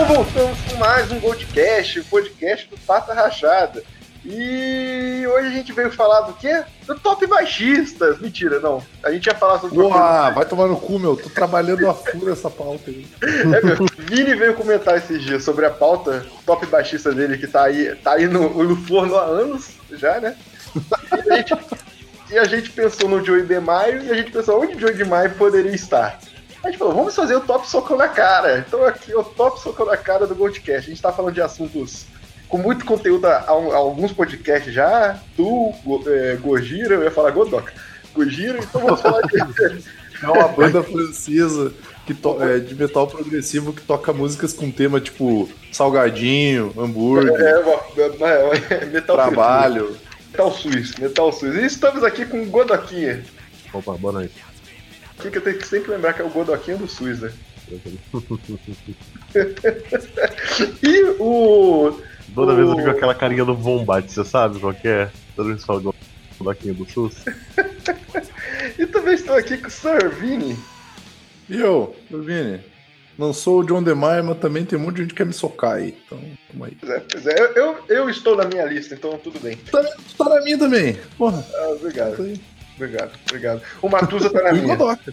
Então voltamos com mais um Goldcast, o podcast do Pata Rachada. E hoje a gente veio falar do quê? Do top baixistas. Mentira, não. A gente ia falar sobre. Uau, vai tomar no cu, meu. Tô trabalhando a fura essa pauta aí. É, meu. Vini veio comentar esses dias sobre a pauta top baixista dele, que tá aí, tá aí no, no forno há anos já, né? E a gente, e a gente pensou no Joey de Maio e a gente pensou onde o Joey de Maio poderia estar. A gente falou, vamos fazer o top socão na cara. Então aqui é o top socão na cara do Goldcast. A gente tá falando de assuntos com muito conteúdo há, há alguns podcasts já. Tu, é, Gojira, eu ia falar Godoka. Gojira, então vamos falar de. É uma banda francesa que to, é, de metal progressivo que toca músicas com tema tipo salgadinho, hambúrguer, É, é, é, é metal trabalho. Metal suíço, metal suíço. E estamos aqui com o Godoquinha. Opa, boa noite. Aqui que eu tenho que sempre lembrar que é o Godoquinha do SUS, né? e o. Toda o... vez eu digo aquela carinha do Bombate, você sabe qual que é? Toda vez que fala Godoquinha do SUS. e também estou aqui com o Sir Vini. E eu, Vini, não sou o John DeMaia, mas também tem um monte de gente que quer me socar aí. Então, vamos aí. Pois é, pois é. Eu, eu, eu estou na minha lista, então tudo bem. Tá, tá na minha também. Porra. Ah, obrigado. Obrigado, obrigado. O Matusa tá na o minha. Godoka.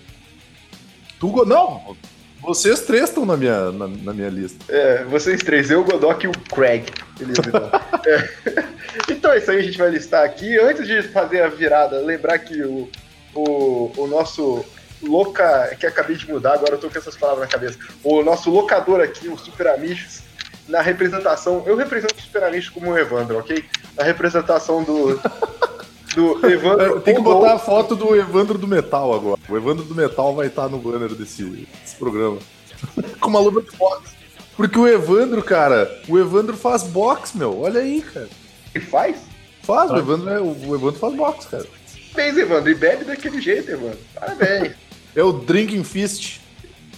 Tu, Go- não, vocês três estão na minha, na, na minha lista. É, vocês três, eu, o Godok e o Craig. Beleza, então. É. Então é isso aí, a gente vai listar aqui. Antes de fazer a virada, lembrar que o, o, o nosso louca, que acabei de mudar, agora eu tô com essas palavras na cabeça. O nosso locador aqui, o Super Amigos, na representação, eu represento o Super Amigos como o Evandro, ok? Na representação do, do Evandro. Tem que botar a foto do Evandro do Metal agora. O Evandro do Metal vai estar no banner desse, desse programa. Com uma luva de boxe. Porque o Evandro, cara, o Evandro faz boxe, meu. Olha aí, cara. Ele faz? Faz, o Evandro, é, o Evandro faz boxe, cara. Parabéns, Evandro. E bebe daquele jeito, Evandro. Parabéns. É o Drinking Fist.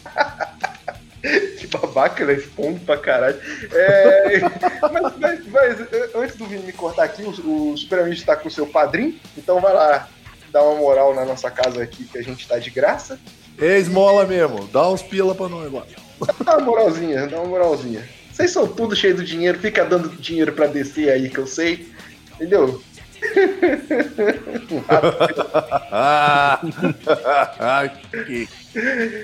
Que babaca, né? Expondo pra caralho. É, mas, mas- mas, antes do Vini me cortar aqui, o, o Super Amigo está com o seu padrinho, então vai lá dar uma moral na nossa casa aqui, que a gente tá de graça. É esmola mesmo. Dá uns pila pra nós lá. Dá uma moralzinha, dá uma moralzinha. Vocês são tudo cheio do dinheiro, fica dando dinheiro pra descer aí, que eu sei. Entendeu?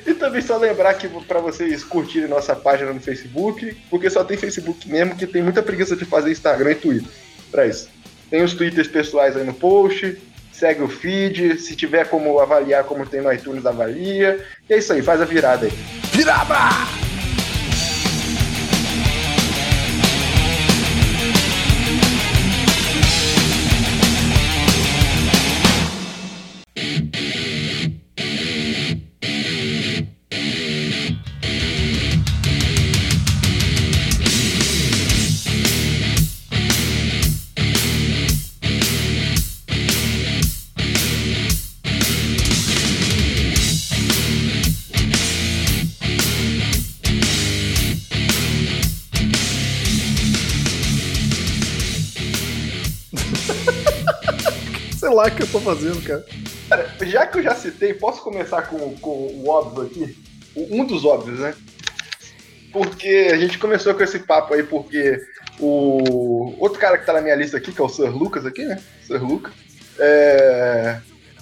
E também só lembrar que pra vocês curtirem nossa página no Facebook, porque só tem Facebook mesmo, que tem muita preguiça de fazer Instagram e Twitter. Pra isso. Tem os Twitters pessoais aí no post, segue o feed, se tiver como avaliar como tem no iTunes, avalia. E é isso aí, faz a virada aí. Virada! Lá o que eu tô fazendo, cara. Cara, já que eu já citei, posso começar com, com o óbvio aqui? Um dos óbvios, né? Porque a gente começou com esse papo aí, porque o outro cara que tá na minha lista aqui, que é o Sir Lucas aqui, né? Sir Lucas, é,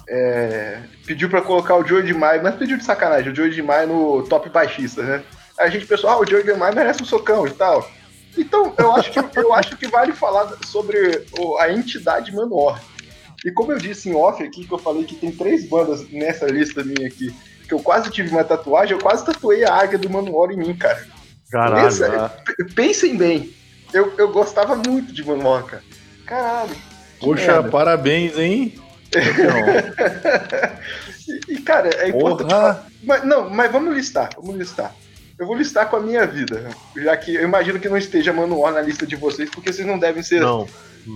é, pediu pra colocar o Joey de Maio, mas pediu de sacanagem, o Joey de Maio no top baixista, né? Aí a gente pensou, ah, o Joey de Maio merece um socão e tal. Então, eu acho que, eu acho que vale falar sobre a entidade Manowar. E como eu disse em off aqui, que eu falei que tem três bandas nessa lista minha aqui, que eu quase tive uma tatuagem, eu quase tatuei a águia do Manowar em mim, cara. Caralho. Pensa- p- Pensem bem. Eu, eu gostava muito de Manowar, cara. Caralho. Poxa, merda. parabéns, hein? E, e, cara, é importante. Porra! falar- Mas, não, mas vamos listar, vamos listar. Eu vou listar com a minha vida, já que eu imagino que não esteja Manowar na lista de vocês, porque vocês não devem ser Não.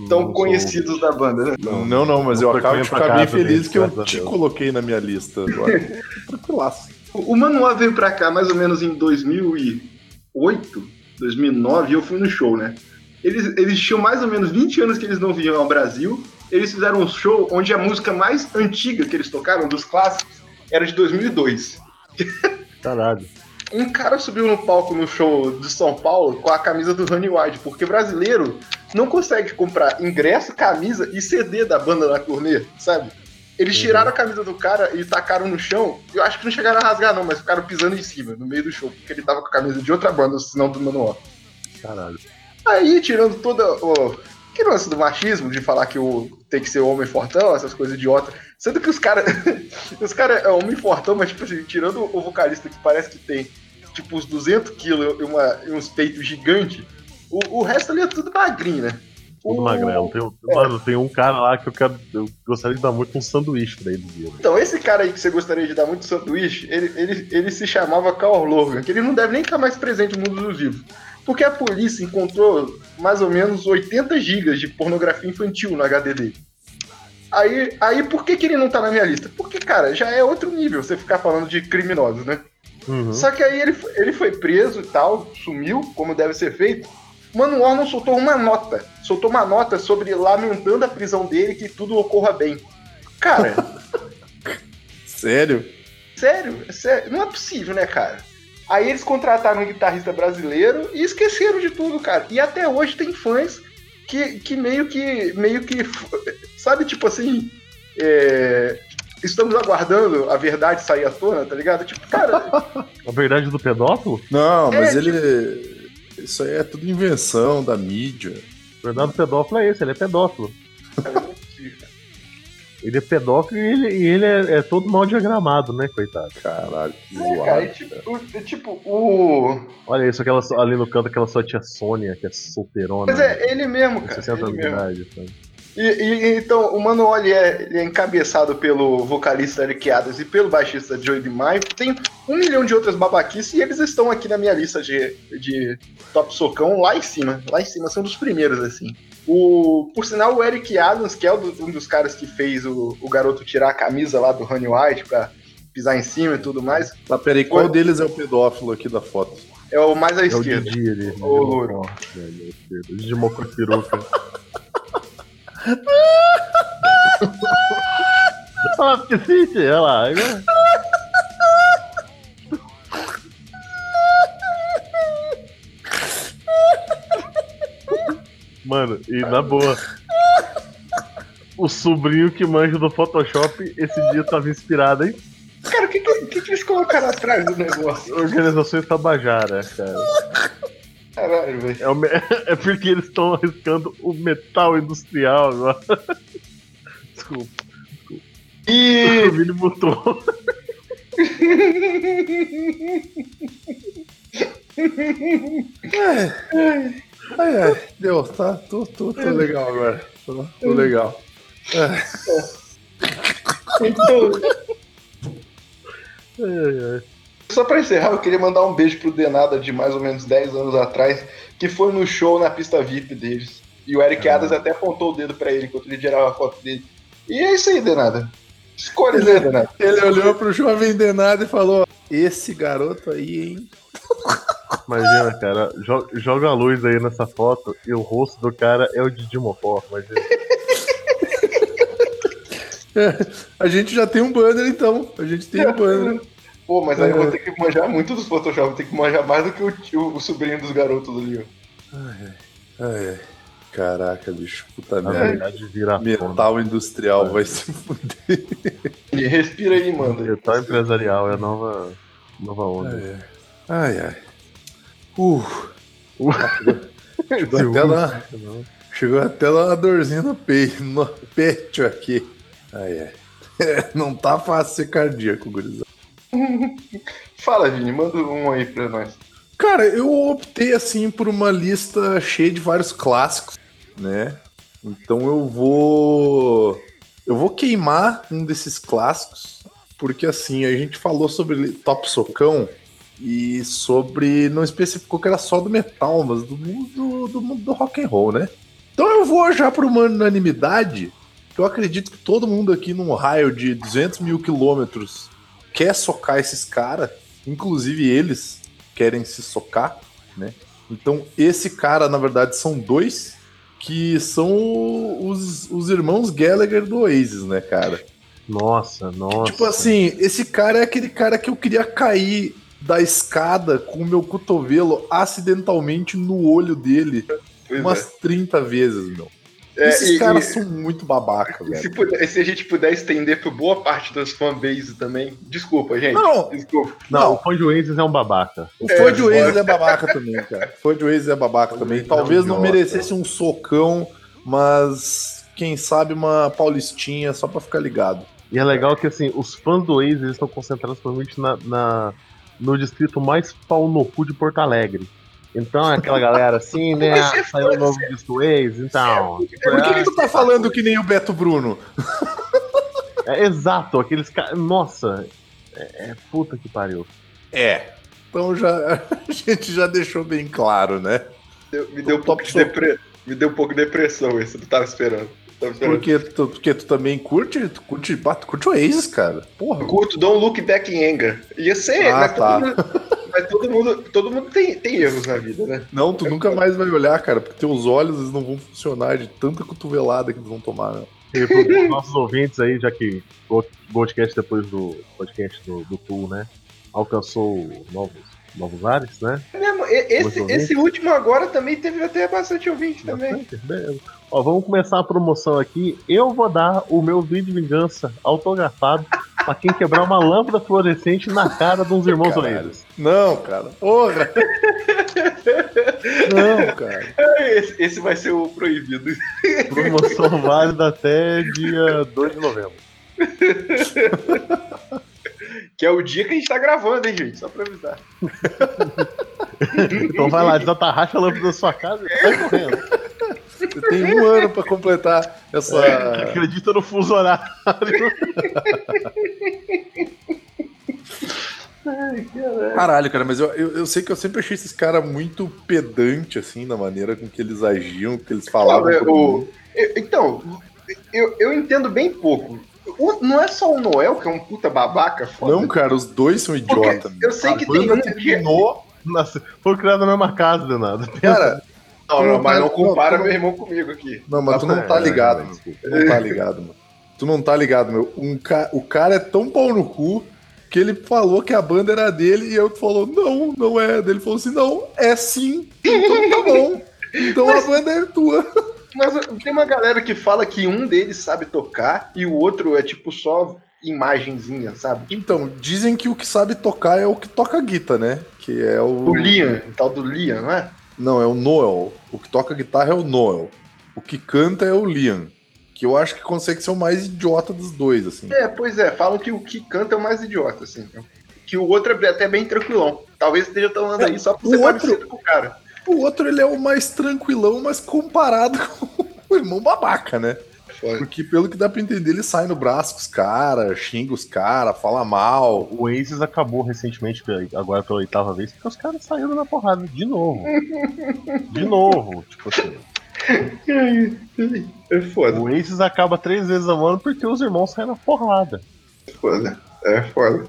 Tão não sou- conhecidos da banda, né? Não, não, mas eu Não acabo de ficar bem feliz que eu te Deus. coloquei na minha lista agora. Tranquilaço. O o Manoá veio pra cá mais ou menos em 2008, 2009, e eu fui no show, né? Eles, eles tinham mais ou menos 20 anos que eles não vinham ao Brasil. Eles fizeram um show onde a música mais antiga que eles tocaram, dos clássicos, era de 2002. Caralho. um cara subiu no palco no show de São Paulo com a camisa do Honey White, porque brasileiro não consegue comprar ingresso, camisa e CD da banda na turnê, sabe? Eles Uhum. tiraram a camisa do cara e tacaram no chão. Eu acho que não chegaram a rasgar, não, mas ficaram pisando em cima, no meio do show, porque ele tava com a camisa de outra banda, senão do Manual. Caralho. Aí, tirando toda o. Que lance do machismo, de falar que o tem que ser homem fortão, essas coisas idiotas. Sendo que os caras. os caras é homem fortão, mas, tipo assim, tirando o vocalista que parece que tem, tipo, uns 200 quilos e, uma- e uns peitos gigantes, o, o resto ali é tudo magrinho, né? Tudo O- magrelo. Tem, um- Mano, tem um cara lá que eu quero. Eu gostaria de dar muito um sanduíche pra ele dia. Então, esse cara aí que você gostaria de dar muito sanduíche, ele, ele, ele se chamava Carl Logan, que ele não deve nem estar mais presente no mundo dos vivos. Porque a polícia encontrou mais ou menos 80 gigas de pornografia infantil no HD dele. Aí, aí por que, que ele não tá na minha lista? Porque, cara, já é outro nível você ficar falando de criminosos, né? Uhum. Só que aí ele, ele foi preso e tal, sumiu, como deve ser feito. Mano War não soltou uma nota. Soltou uma nota sobre lamentando a prisão dele que tudo ocorra bem. Cara, Sério? Sério? Sério? Não é possível, né, cara? Aí eles contrataram um guitarrista brasileiro e esqueceram de tudo, cara. E até hoje tem fãs que, que meio que. meio que. Sabe, tipo assim. é, estamos aguardando a verdade sair à tona, tá ligado? Tipo, cara, A verdade do pedófilo? Não, mas É, ele. Isso aí é tudo invenção da mídia. A verdade do pedófilo é esse, ele é pedófilo. é. Ele é pedófilo e ele, e ele é, é todo mal diagramado, né, coitado? Caralho, que É, cara, zoado. e tipo, o- tipo, o. Olha isso, aquela, ali no canto, aquela sua tia Sônia, que é solteirona. Mas é ele mesmo, cara. 60 Ele anos de idade. sabe? E, e- então, o Manuel ele é, ele é encabeçado pelo vocalista Eric Adams e pelo baixista Joey DeMaio. Tem um milhão de outras babaquices e eles estão aqui na minha lista de, de top socão lá em cima. Lá em cima, são dos primeiros, assim. O, por sinal, o Eric Adams, que é o um dos caras que fez o, o garoto tirar a camisa lá do Honey White pra pisar em cima e tudo mais, Tá, peraí, qual deles é o pedófilo aqui da foto? é o mais à É o esquerda. Didi ali. Ô, louro. O mocou a peruca. Ah, que cite, olha lá. Mano, e na boa. O sobrinho que manja do Photoshop esse dia tava inspirado, hein? Cara, o que, que, que que eles colocaram atrás do negócio? Organizações Tabajara, cara. Caralho, velho. É, me- é porque eles estão arriscando o metal industrial agora. Desculpa, E. o Vini mutou. Ai, ai, deu, tá? Tô, tô, tô legal agora. Tô, tô legal. Então, Ai, ai. Só pra encerrar, eu queria mandar um beijo pro Denada de mais ou menos 10 anos atrás, que foi no show na pista VIP deles. E o Eric Adams até apontou o dedo pra ele enquanto ele tirava a foto dele. E é isso aí, Denada. Escolhe, né, Denada? Ele olhou pro jovem denado e falou: Esse garoto aí, hein? Imagina, cara, jo- joga a luz aí nessa foto e o rosto do cara é o Didi Mocó. Imagina. A gente já tem um banner então. A gente tem um banner. Pô, mas aí eu vou ter que manjar muito dos Photoshop, vou ter que manjar mais do que o, tio- o sobrinho dos garotos ali, ó. Ai, ai. Caraca, bicho. Puta Na merda. verdade, vira Metal industrial vai se fuder. E respira aí, manda. Metal empresarial é a nova, nova onda. Ai, ai. Uh, chegou, até lá, chegou até lá uma dorzinha no peito, no peito aqui. Ai, ai. Não tá fácil ser cardíaco, gurizada. Fala, Vini, manda um aí pra nós. Cara, eu optei assim por uma lista cheia de vários clássicos, né? Então eu vou eu vou queimar um desses clássicos, porque assim, a gente falou sobre Top Socão e sobre não especificou que era só do metal, mas do mundo do, mundo do rock and roll, né? Então eu vou já para uma unanimidade, que eu acredito que todo mundo aqui num raio de 200 mil quilômetros quer socar esses caras, inclusive eles querem se socar, né? Então, esse cara, na verdade, são dois que são os, os irmãos Gallagher do Oasis, né, cara? Nossa, nossa. Tipo assim, esse cara é aquele cara que eu queria cair da escada com o meu cotovelo acidentalmente no olho dele Pois umas é. 30 vezes, meu. É, Esses e- caras e- são muito babaca, E se, velho. puder- se a gente puder estender por boa parte das fanbase também. Desculpa, gente. Não. Desculpa. Não, Não. o fã de Oasis é um babaca. O fã É, de Waze é babaca também, cara. O fã de Waze é babaca também. Waze é Talvez não idiota. merecesse um socão, mas quem sabe uma paulistinha só pra ficar ligado. E é legal que assim, os fãs do Oasis eles estão concentrados provavelmente na, na- no distrito mais pau no cu de Porto Alegre. Então é aquela galera assim, né? Saiu o novo disco do Oasis, então. tipo, Por que, é, que tu tá falando que nem o Beto Bruno? é exato, aqueles caras. Nossa, é, é puta que pariu. É. Então já a gente já deixou bem claro, né? Deu- me, deu um Top pouco de depre... me deu um pouco de depressão. Eu não tava esperando. Porque tu, porque tu também curte, tu curte, tu curte o Aces, cara. Porra. Curto Don't Look Back in Anger. Ia ser, Ah, mas, tá. todo mundo, mas todo mundo, todo mundo tem, tem erros na vida, né? Não, tu nunca mais vai olhar, cara, porque teus olhos eles não vão funcionar de tanta cotovelada que eles vão tomar, né? E pros nossos ouvintes aí, já que o podcast depois do podcast do, do Tool, né? Alcançou novos, novos ares, né? É mesmo, Esse, esse último agora também teve até bastante ouvinte também. Bastante, beleza. Ó, vamos começar a promoção aqui. Eu vou dar o meu vídeo de vingança autografado pra quem quebrar uma lâmpada fluorescente na cara de uns irmãos. Oasis. Não, cara. Porra. Não, cara. Esse, esse vai ser o proibido. Promoção válida até dia 2 de novembro. Que é o dia que a gente tá gravando, hein, gente? Só pra avisar. Então vai lá, desatarracha a lâmpada da sua casa e sai correndo. Você tem um ano pra completar essa. Acredita no fuso horário. Caralho, cara, mas eu, eu, eu sei que eu sempre achei esses caras muito pedante, assim, na maneira com que eles agiam, que eles falavam. O- mim. eu- então, eu, eu entendo bem pouco. O- não é só o Noel que é um puta babaca, foda. Não, cara, os dois são Porque idiotas. eu sei A que tem um que é- terminou. Nossa, foi criado na mesma casa, Leonardo. Cara, Não, não, mas não Não, compara não. meu irmão comigo aqui. não, mas tu não tá ligado, meu. Tu não tá ligado, mano. Tu não tá ligado, meu. Um ca... O cara é tão pau no cu que ele falou que a banda era dele e eu falou, não, não é. Ele falou assim, não, é sim. Então tá bom. Então a banda é tua. Mas tem uma galera que fala que um deles sabe tocar e o outro é tipo só imagenzinha, sabe? Então, dizem que o que sabe tocar é o que toca guitarra, né? Que é o. O Liam, o tal do Liam, não é? Não, é o Noel. O que toca guitarra é o Noel. O que canta é o Liam. Que eu acho que consegue ser o mais idiota dos dois, assim. É, pois é, falam que o que canta é o mais idiota, assim. Que o outro é até bem tranquilão. Talvez esteja falando aí só ser outro- parecido com o cara. O outro, ele é o mais tranquilão, mas comparado com o irmão babaca, né? Foda. Porque pelo que dá pra entender, ele sai no braço com os caras, xinga os caras, fala mal. O Oasis acabou recentemente, agora pela oitava vez, porque os caras saíram na porrada de novo. De novo. Tipo assim. É foda, O Oasis acaba três vezes ao ano porque os irmãos saem na porrada. foda. É foda.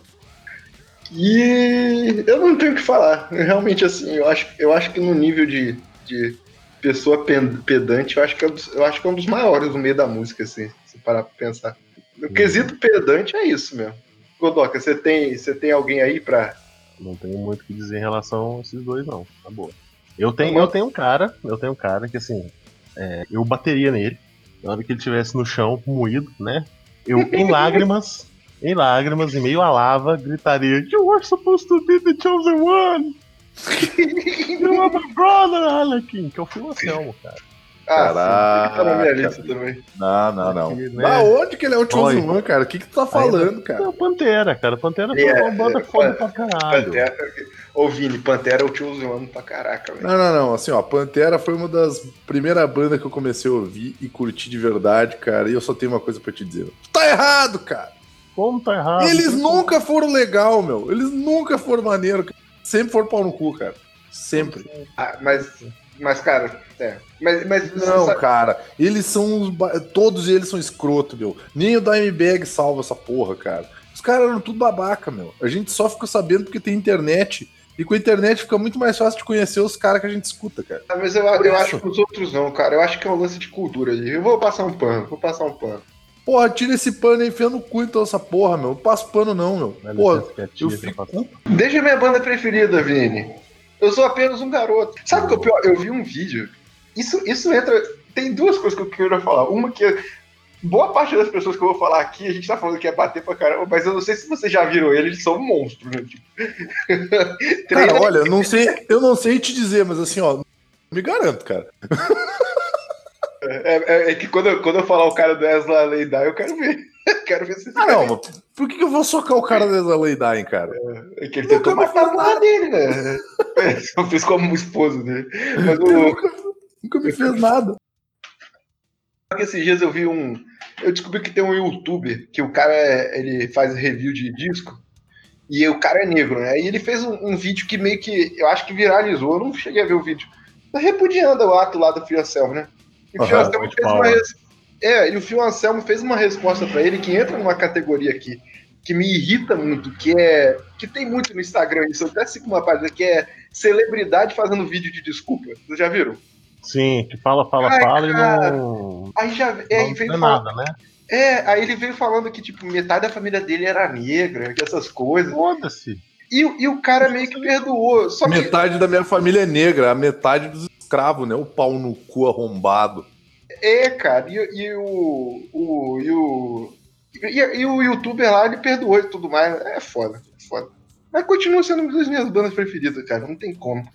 E eu não tenho o que falar. Realmente, assim, eu acho, eu acho que no nível de, de pessoa pedante, eu acho, que é um dos, eu acho que é um dos maiores no meio da música, assim, se parar pra pensar. O quesito pedante é isso mesmo. Godoka, você tem, você tem alguém aí pra. Não tenho muito o que dizer em relação a esses dois, não. Tá boa. Eu tenho, eu tenho um cara, eu tenho um cara que assim, é, eu bateria nele na hora que ele estivesse no chão, moído, né? Eu, em lágrimas, em lágrimas, e meio a lava, gritaria: You are supposed to be the chosen one! You are my brother, Anakin! Que é o filho Anselmo, cara. Ah, sim, tá na minha Caraca. lista também. Não, não, não. Aqui, né? Da onde que ele é o Chosen. One, cara? O que que tu tá falando, É cara? o Pantera, cara. Pantera foi É, uma banda é, foda é, pra caralho. Pantera. Ô, Vini, Pantera te uso um ano pra caraca, velho. Não, não, não. Assim, ó, Pantera foi uma das primeiras bandas que eu comecei a ouvir e curti de verdade, cara. E eu só tenho uma coisa pra te dizer. Tu tá errado, cara. Como tá errado? Eles nunca foram legal, meu. Eles nunca foram maneiro. cara. Sempre foram pau no cu, cara. Sempre. Ah, mas, mas, cara, é. Mas, mas Não, sabe- cara. Eles são. Todos eles são escroto, meu. Nem o Dimebag salva essa porra, cara. Os caras eram tudo babaca, meu. A gente só ficou sabendo porque tem internet. E com a internet fica muito mais fácil de conhecer os caras que a gente escuta, cara. Ah, mas eu, eu acho que os outros não, cara. Eu acho que é um lance de cultura ali. Eu vou passar um pano, vou passar um pano. Porra, tira esse pano e enfia no cu então essa porra, meu. Não passo pano não, meu. Dá Porra, tia eu fico... Deixa minha banda preferida, Vini. Eu sou apenas um garoto. Sabe o que é o pior? Eu vi um vídeo. Isso, isso entra. Tem duas coisas que eu queria falar. Uma que boa parte das pessoas que eu vou falar aqui, a gente tá falando que é bater pra caramba, mas eu não sei se vocês já viram ele, eles são monstros, né? Tipo... Cara, olha, eu não sei, eu não sei te dizer, mas assim, ó, me garanto, cara. É, é- é que quando eu, quando eu falar o cara do Ezra Leidar, eu quero ver. quero ver se Ah, não, por que, eu vou socar o cara dessa lei Dying, cara? É que ele Nunca tentou matar fez mulher dele, né? Eu fiz como esposo dele. Mas o, Nunca, nunca me fez nada. esses dias eu vi um. Eu descobri que tem um youtuber que o cara é- ele faz review de disco e o cara é negro, né? E ele fez um, um vídeo que meio que eu acho que viralizou. Eu não cheguei a ver o vídeo. Tá repudiando o ato lá do Fio Anselmo, né? E o Fio Anselmo fez uma res... É, e o Fio Anselmo fez uma resposta pra ele que entra numa categoria aqui que me irrita muito, que é que tem muito no Instagram isso. Eu até sigo uma página que é celebridade fazendo vídeo de desculpa. Vocês já viram? Sim, que fala, fala, Ai, fala cara. e não. Aí já é, aí não veio é nada, né? É, aí ele veio falando que, tipo, metade da família dele era negra, que essas coisas. Foda-se. E, e o cara meio que perdoou. Só que. Metade da minha família é negra, a metade dos escravos, né? O pau no cu arrombado. É, cara, e, e o. o, e, o e, e o youtuber lá, ele perdoou e tudo mais. É foda, é foda. Mas continua sendo uma das minhas bandas preferidas, cara. Não tem como.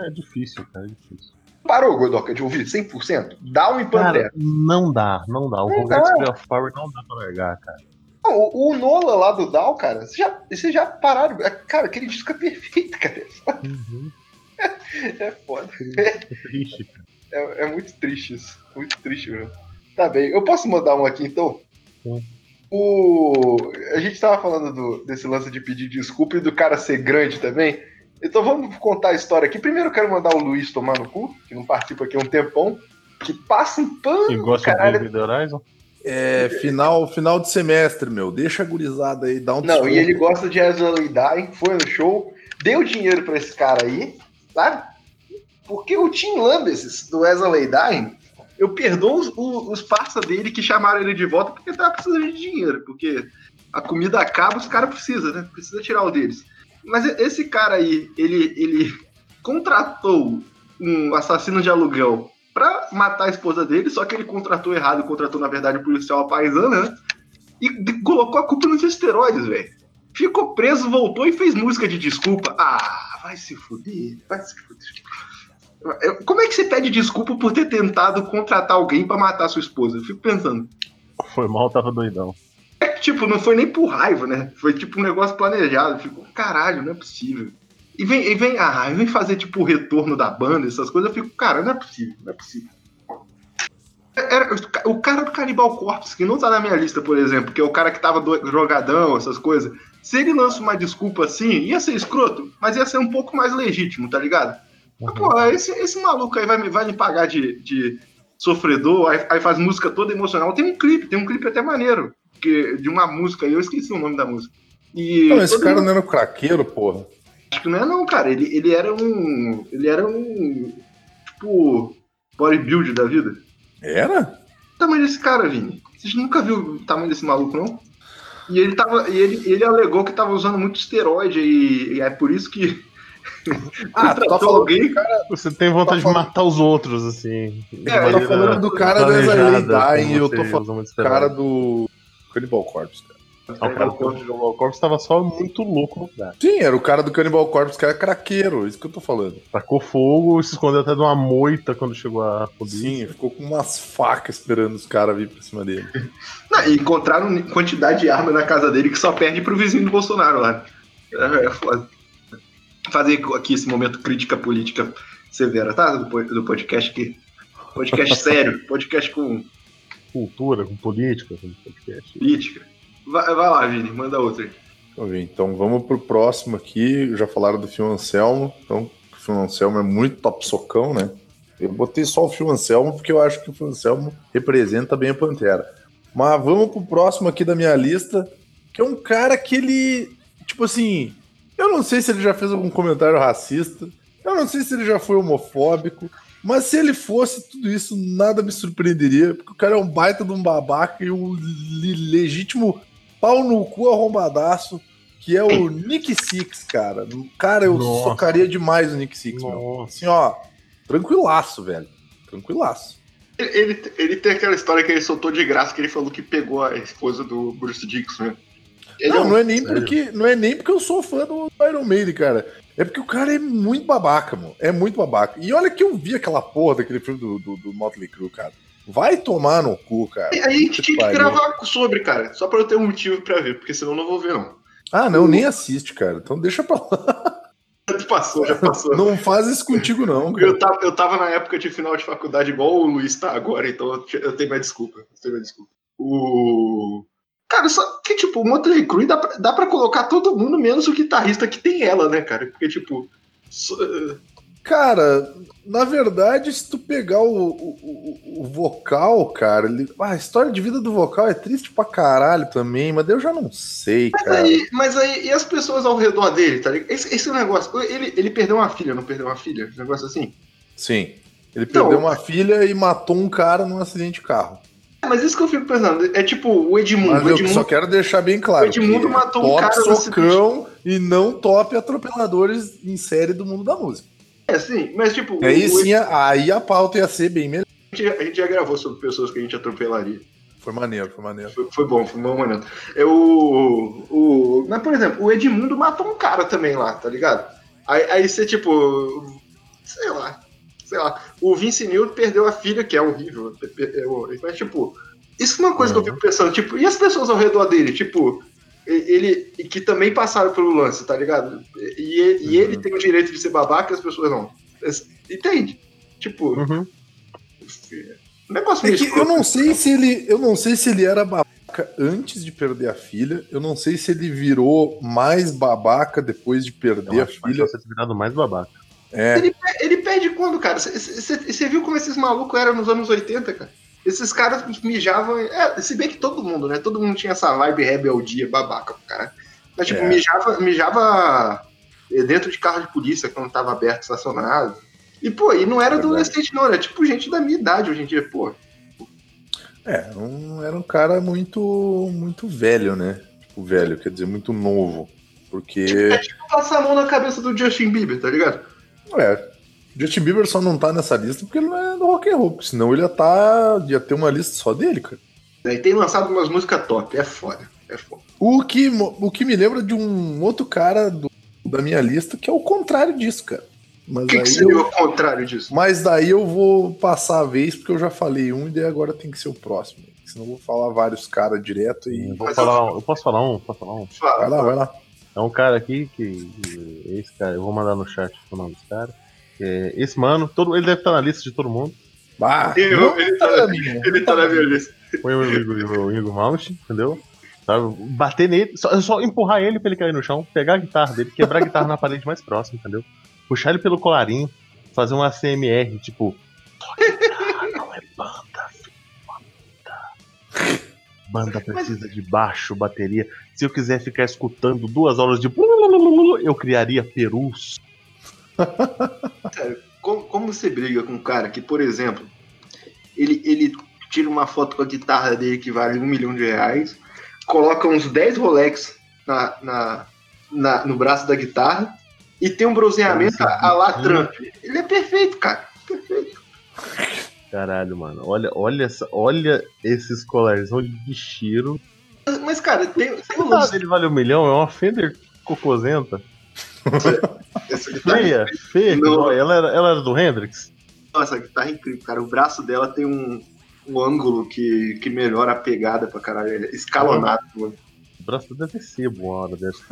É difícil, cara, é difícil. Parou, Godoka, de ouvir 100%? Down e Pantera. Cara, não dá, não dá. O dá. of Power não dá pra largar, cara. Não, o, o Nola lá do Down, cara, vocês já, vocês já pararam. é, Cara, aquele disco é perfeito, cara. É foda. É triste. É, é muito triste isso. Muito triste mesmo. Tá bem. Eu posso mandar um aqui então? Sim. O... A gente tava falando do- desse lance de pedir desculpa e do cara ser grande também. Então vamos contar a história aqui. Primeiro eu quero mandar o Luiz tomar no cu, que não participa aqui há um tempão, que passa um pano. E gosta caralho. de Big Horizon? É, final, final de semestre, meu. Deixa a gurizada aí, dá um Não, desconto. e ele gosta de Ezra Dying, foi no show, deu dinheiro pra esse cara aí, sabe? Porque o Tim Lambesis, do Ezra Dying, eu perdoo os, os, parça dele que chamaram ele de volta porque tava precisando de dinheiro, porque a comida acaba, os caras precisam, né? Precisa tirar o deles. Mas esse cara aí, ele, ele contratou um assassino de aluguel pra matar a esposa dele, só que ele contratou errado, contratou, na verdade, o policial paisano, né? E colocou a culpa nos esteroides, velho. Ficou preso, voltou e fez música de desculpa. Ah, vai se fuder, vai se fuder. Como é que você pede desculpa por ter tentado contratar alguém pra matar sua esposa? Eu fico pensando. Foi mal, tava doidão. É que, tipo, não foi nem por raiva, né? Foi tipo um negócio planejado. Ficou, caralho, não é possível. E vem, e vem, ah, vem fazer tipo o retorno da banda, essas coisas, eu fico, cara, não é possível, não é possível. Era, o cara do Canibal Corpse, que não tá na minha lista, por exemplo, que é o cara que tava do- jogadão, essas coisas. Se ele lança uma desculpa assim, ia ser escroto, mas ia ser um pouco mais legítimo, tá ligado? Mas, pô, esse, esse maluco aí vai, me- vai me pagar de, de sofredor, aí, aí faz música toda emocional. Tem um clipe, tem um clipe até maneiro, que, de uma música aí, eu esqueci o nome da música. E Não, esse cara mundo- não era um craqueiro, porra. Acho que não é não, cara. Ele, ele era um. Ele era um. Tipo. Bodybuild da vida. Era? O tamanho desse cara, Vini. Vocês nunca viu o tamanho desse maluco, não? E ele tava. E ele, ele alegou que tava usando muito esteroide e, e é por isso que. Ah, tá alguém. Você tem vontade Tá de falando- matar os outros, assim. É, eu tô falando do cara da Ezra planejada, Dying, como eu tô falando cara do Cannibal Corpse, cara. O cara do Cannibal Corpse tava só muito louco no lugar. Sim, era o cara do Cannibal Corpse, que era craqueiro, isso que eu tô falando. Tacou fogo e se escondeu até de uma moita quando chegou a polícia. Sim, ficou com umas facas esperando os caras vir pra cima dele. Não, e encontraram quantidade de arma na casa dele que só perde pro vizinho do Bolsonaro lá. É, é foda. Fazer aqui esse momento crítica política severa, tá? Do, do podcast aqui. Podcast sério, podcast com Cultura, com política, com podcast. política. Vai, vai lá, Vini, manda outra aí. Então vamos pro próximo aqui. Já falaram do Fio Anselmo. Então, o Fio Anselmo é muito top socão, né? Eu botei só o Fio Anselmo porque eu acho que o Fio Anselmo representa bem a Pantera. Mas vamos pro próximo aqui da minha lista, que é um cara que ele, tipo assim, eu não sei se ele já fez algum comentário racista, eu não sei se ele já foi homofóbico, Mas se ele fosse tudo isso, nada me surpreenderia, porque o cara é um baita de um babaca e um legítimo pau no cu arrombadaço, que é o Nick Six, cara. Cara, eu Nossa. socaria demais o Nick Six, meu. Assim, ó, tranquilaço, velho. Tranquilaço. Ele, ele tem aquela história que ele soltou de graça, que ele falou que pegou a esposa do Bruce Dixon, né? Ele não, é um... não, é nem porque, não é nem porque eu sou fã do Iron Maiden, cara. É porque o cara é muito babaca, mano. É muito babaca. E olha que eu vi aquela porra daquele filme do, do, do Motley Crue, cara. Vai tomar no cu, cara. E aí a gente tinha que gravar sobre, cara. Só pra eu ter um motivo pra ver, porque senão eu não vou ver, não. Ah, não, nem assiste, cara. Então deixa pra lá. Passou, já passou. Não faz isso contigo, não. Cara. Eu, tava, eu tava na época de final de faculdade igual o Luiz tá agora, então eu, eu tenho mais desculpa. Eu tenho mais desculpa. O. Cara, só que, tipo, o Motley Crue dá pra, dá pra colocar todo mundo, menos o guitarrista que tem ela, né, cara? Porque, tipo. So... Cara, na verdade, se tu pegar o, o, o, vocal, cara, ele... ah, a história de vida do vocal é triste pra caralho também, mas eu já não sei, mas cara. Aí, mas aí, e as pessoas ao redor dele, tá ligado? Esse, esse negócio, ele, ele perdeu uma filha, não perdeu uma filha? Um negócio assim? Sim. Ele então, perdeu uma filha e matou um cara num acidente de carro. É, mas isso que eu fico pensando, é tipo o Edmundo. Mas eu Edmundo, só quero deixar bem claro. O Edmundo matou um cara socão e não top atropeladores em série do mundo da música. É, sim, mas tipo. Aí sim, aí a pauta ia ser bem melhor. A gente, a gente já gravou sobre pessoas que a gente atropelaria. Foi maneiro, foi maneiro. Foi, foi bom, foi bom momento. É o, o. Mas, por exemplo, o Edmundo matou um cara também lá, tá ligado? Aí, aí você, tipo. Sei lá. Sei lá. O Vince Neil perdeu a filha, que é horrível. Mas, tipo. Isso é uma coisa uhum. que eu fico pensando, tipo, e as pessoas ao redor dele? Tipo, ele que também passaram pelo lance, tá ligado? E, e uhum. ele tem o direito de ser babaca e as pessoas não. Entende? Tipo. Uhum. Negócio é que eu não sei se ele. Eu não sei se ele era babaca antes de perder a filha. Eu não sei se ele virou mais babaca depois de perder a filha. Você virado mais babaca. É. Ele, ele perde quando, cara? Você viu como esses malucos eram nos anos 80, cara? Esses caras mijavam. É, se bem que todo mundo, né? Todo mundo tinha essa vibe rebeldia, babaca, cara. Mas, tipo, é. mijava, mijava dentro de carro de polícia quando tava aberto, estacionado. E, pô, e não era adolescente, não, era tipo gente da minha idade hoje em dia, pô. É, um, era um cara muito, muito velho, né? Tipo, velho, quer dizer, muito novo. Porque. Tipo, é tipo passar a mão na cabeça do Justin Bieber, tá ligado? É, Justin Bieber só não tá nessa lista porque ele não é do rock and roll, porque senão ele ia, tá, ia ter uma lista só dele, cara. E tem lançado umas músicas top, é foda, é foda. O que, o que me lembra de um outro cara do, da minha lista que é o contrário disso, cara. o que, que seria eu, o contrário disso? Mas daí eu vou passar a vez, porque eu já falei um e daí agora tem que ser o próximo. Senão eu vou falar vários caras direto e. Vou falar, eu posso falar um? Posso falar um? Vai lá, vai lá. É um cara aqui que. Esse cara, eu vou mandar no chat o nome desse cara. É, esse mano, todo, ele deve estar na lista de todo mundo. Bah, eu, ele, tá, na, minha, ele tá na minha lista. Foi o Igor, Igor Mount, entendeu? Sabe? Bater nele, só, só, empurrar ele pra ele cair no chão, pegar a guitarra dele, quebrar a guitarra na parede mais próxima, entendeu? Puxar ele pelo colarinho, fazer um ACMR, tipo. não é banda, banda. Banda precisa de baixo, bateria. Se eu quiser ficar escutando duas horas de. Eu criaria perus. Como, como você briga com um cara que, por exemplo, ele, ele tira uma foto com a guitarra dele que vale um milhão de reais, coloca uns 10 Rolex na, na, na no braço da guitarra e tem um bronzeamento a, lá Trump. Ele é perfeito, cara. Perfeito. Caralho, mano. Olha, olha, essa, olha esses colares de cheiro. Mas, cara, tem. tem um lance... dele vale um milhão, é uma Fender cocosenta. Feia, feia. Não. Ela, era, ela era do Hendrix? Nossa, a guitarra é incrível, cara. O braço dela tem um, um ângulo que, que melhora a pegada pra caralho. É escalonado, mano. O braço deve ser uma hora dessa.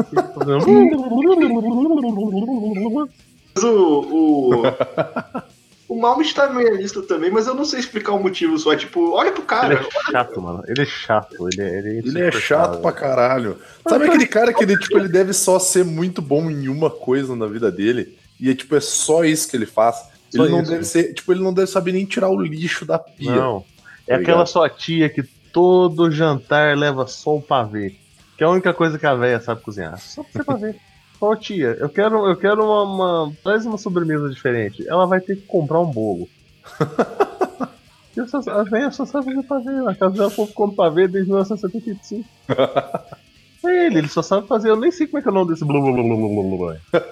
Mas o. o... O Malmo está na minha lista também, mas eu não sei explicar o motivo só. Tipo, olha pro cara. Ele é chato, mano. Ele é chato. Ele é, ele é, ele é chato pra caralho. Sabe aquele cara que ele, tipo, ele deve só ser muito bom em uma coisa na vida dele? E é, tipo, é só isso que ele faz. Só ele não isso. deve ser. Tipo, ele não deve saber nem tirar o lixo da pia. Não. Tá é aquela sua tia que todo jantar leva só o pavê. Que é a única coisa que a véia sabe cozinhar. Só pra você pavê. Ô tia, eu quero, eu quero uma, uma. Traz uma sobremesa diferente. Ela vai ter que comprar um bolo. E eu só, a velha só sabe fazer pavê. A casa dela foi ficando pavê desde 1975. É ele, ele só sabe fazer. Eu nem sei como é que é o nome desse blá blá blá blá blá blá.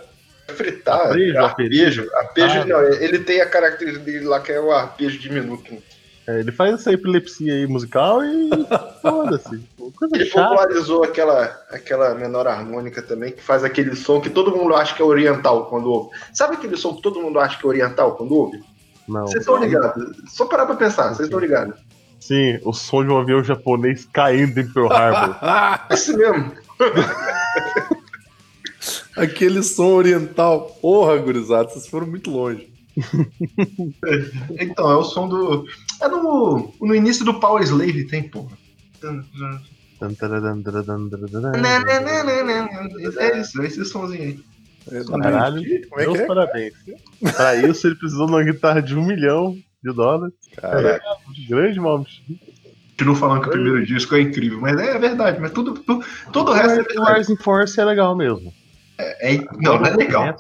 Fritar. Arpejo, arpejo. Arpejo, Ah. não, ele tem a característica dele lá que é o arpejo diminuto. É, ele faz essa epilepsia aí musical e foda-se. Coisa Ele chata. popularizou aquela, aquela menor harmônica também, que faz aquele som que todo mundo acha que é oriental quando ouve. Sabe aquele som que todo mundo acha que é oriental quando ouve? Não. Vocês estão ligados? Só parar pra pensar, vocês estão ligados. Sim, o som de um avião japonês caindo em Pearl Harbor. Esse mesmo. Aquele som oriental. Porra, gurizada, vocês foram muito longe. Então, é o som do. É no, no início do Power Slave, tem, porra. É isso, é esse somzinho aí. É, Caralho, Como é meus que é? parabéns. Pra isso ele precisou de uma guitarra de um milhão de dólares. Caralho. Grande mal. Continuo falando que o primeiro disco é incrível, mas é verdade, mas tudo, tudo, todo o resto é O. Rising Force é legal mesmo. É, não, não é legal.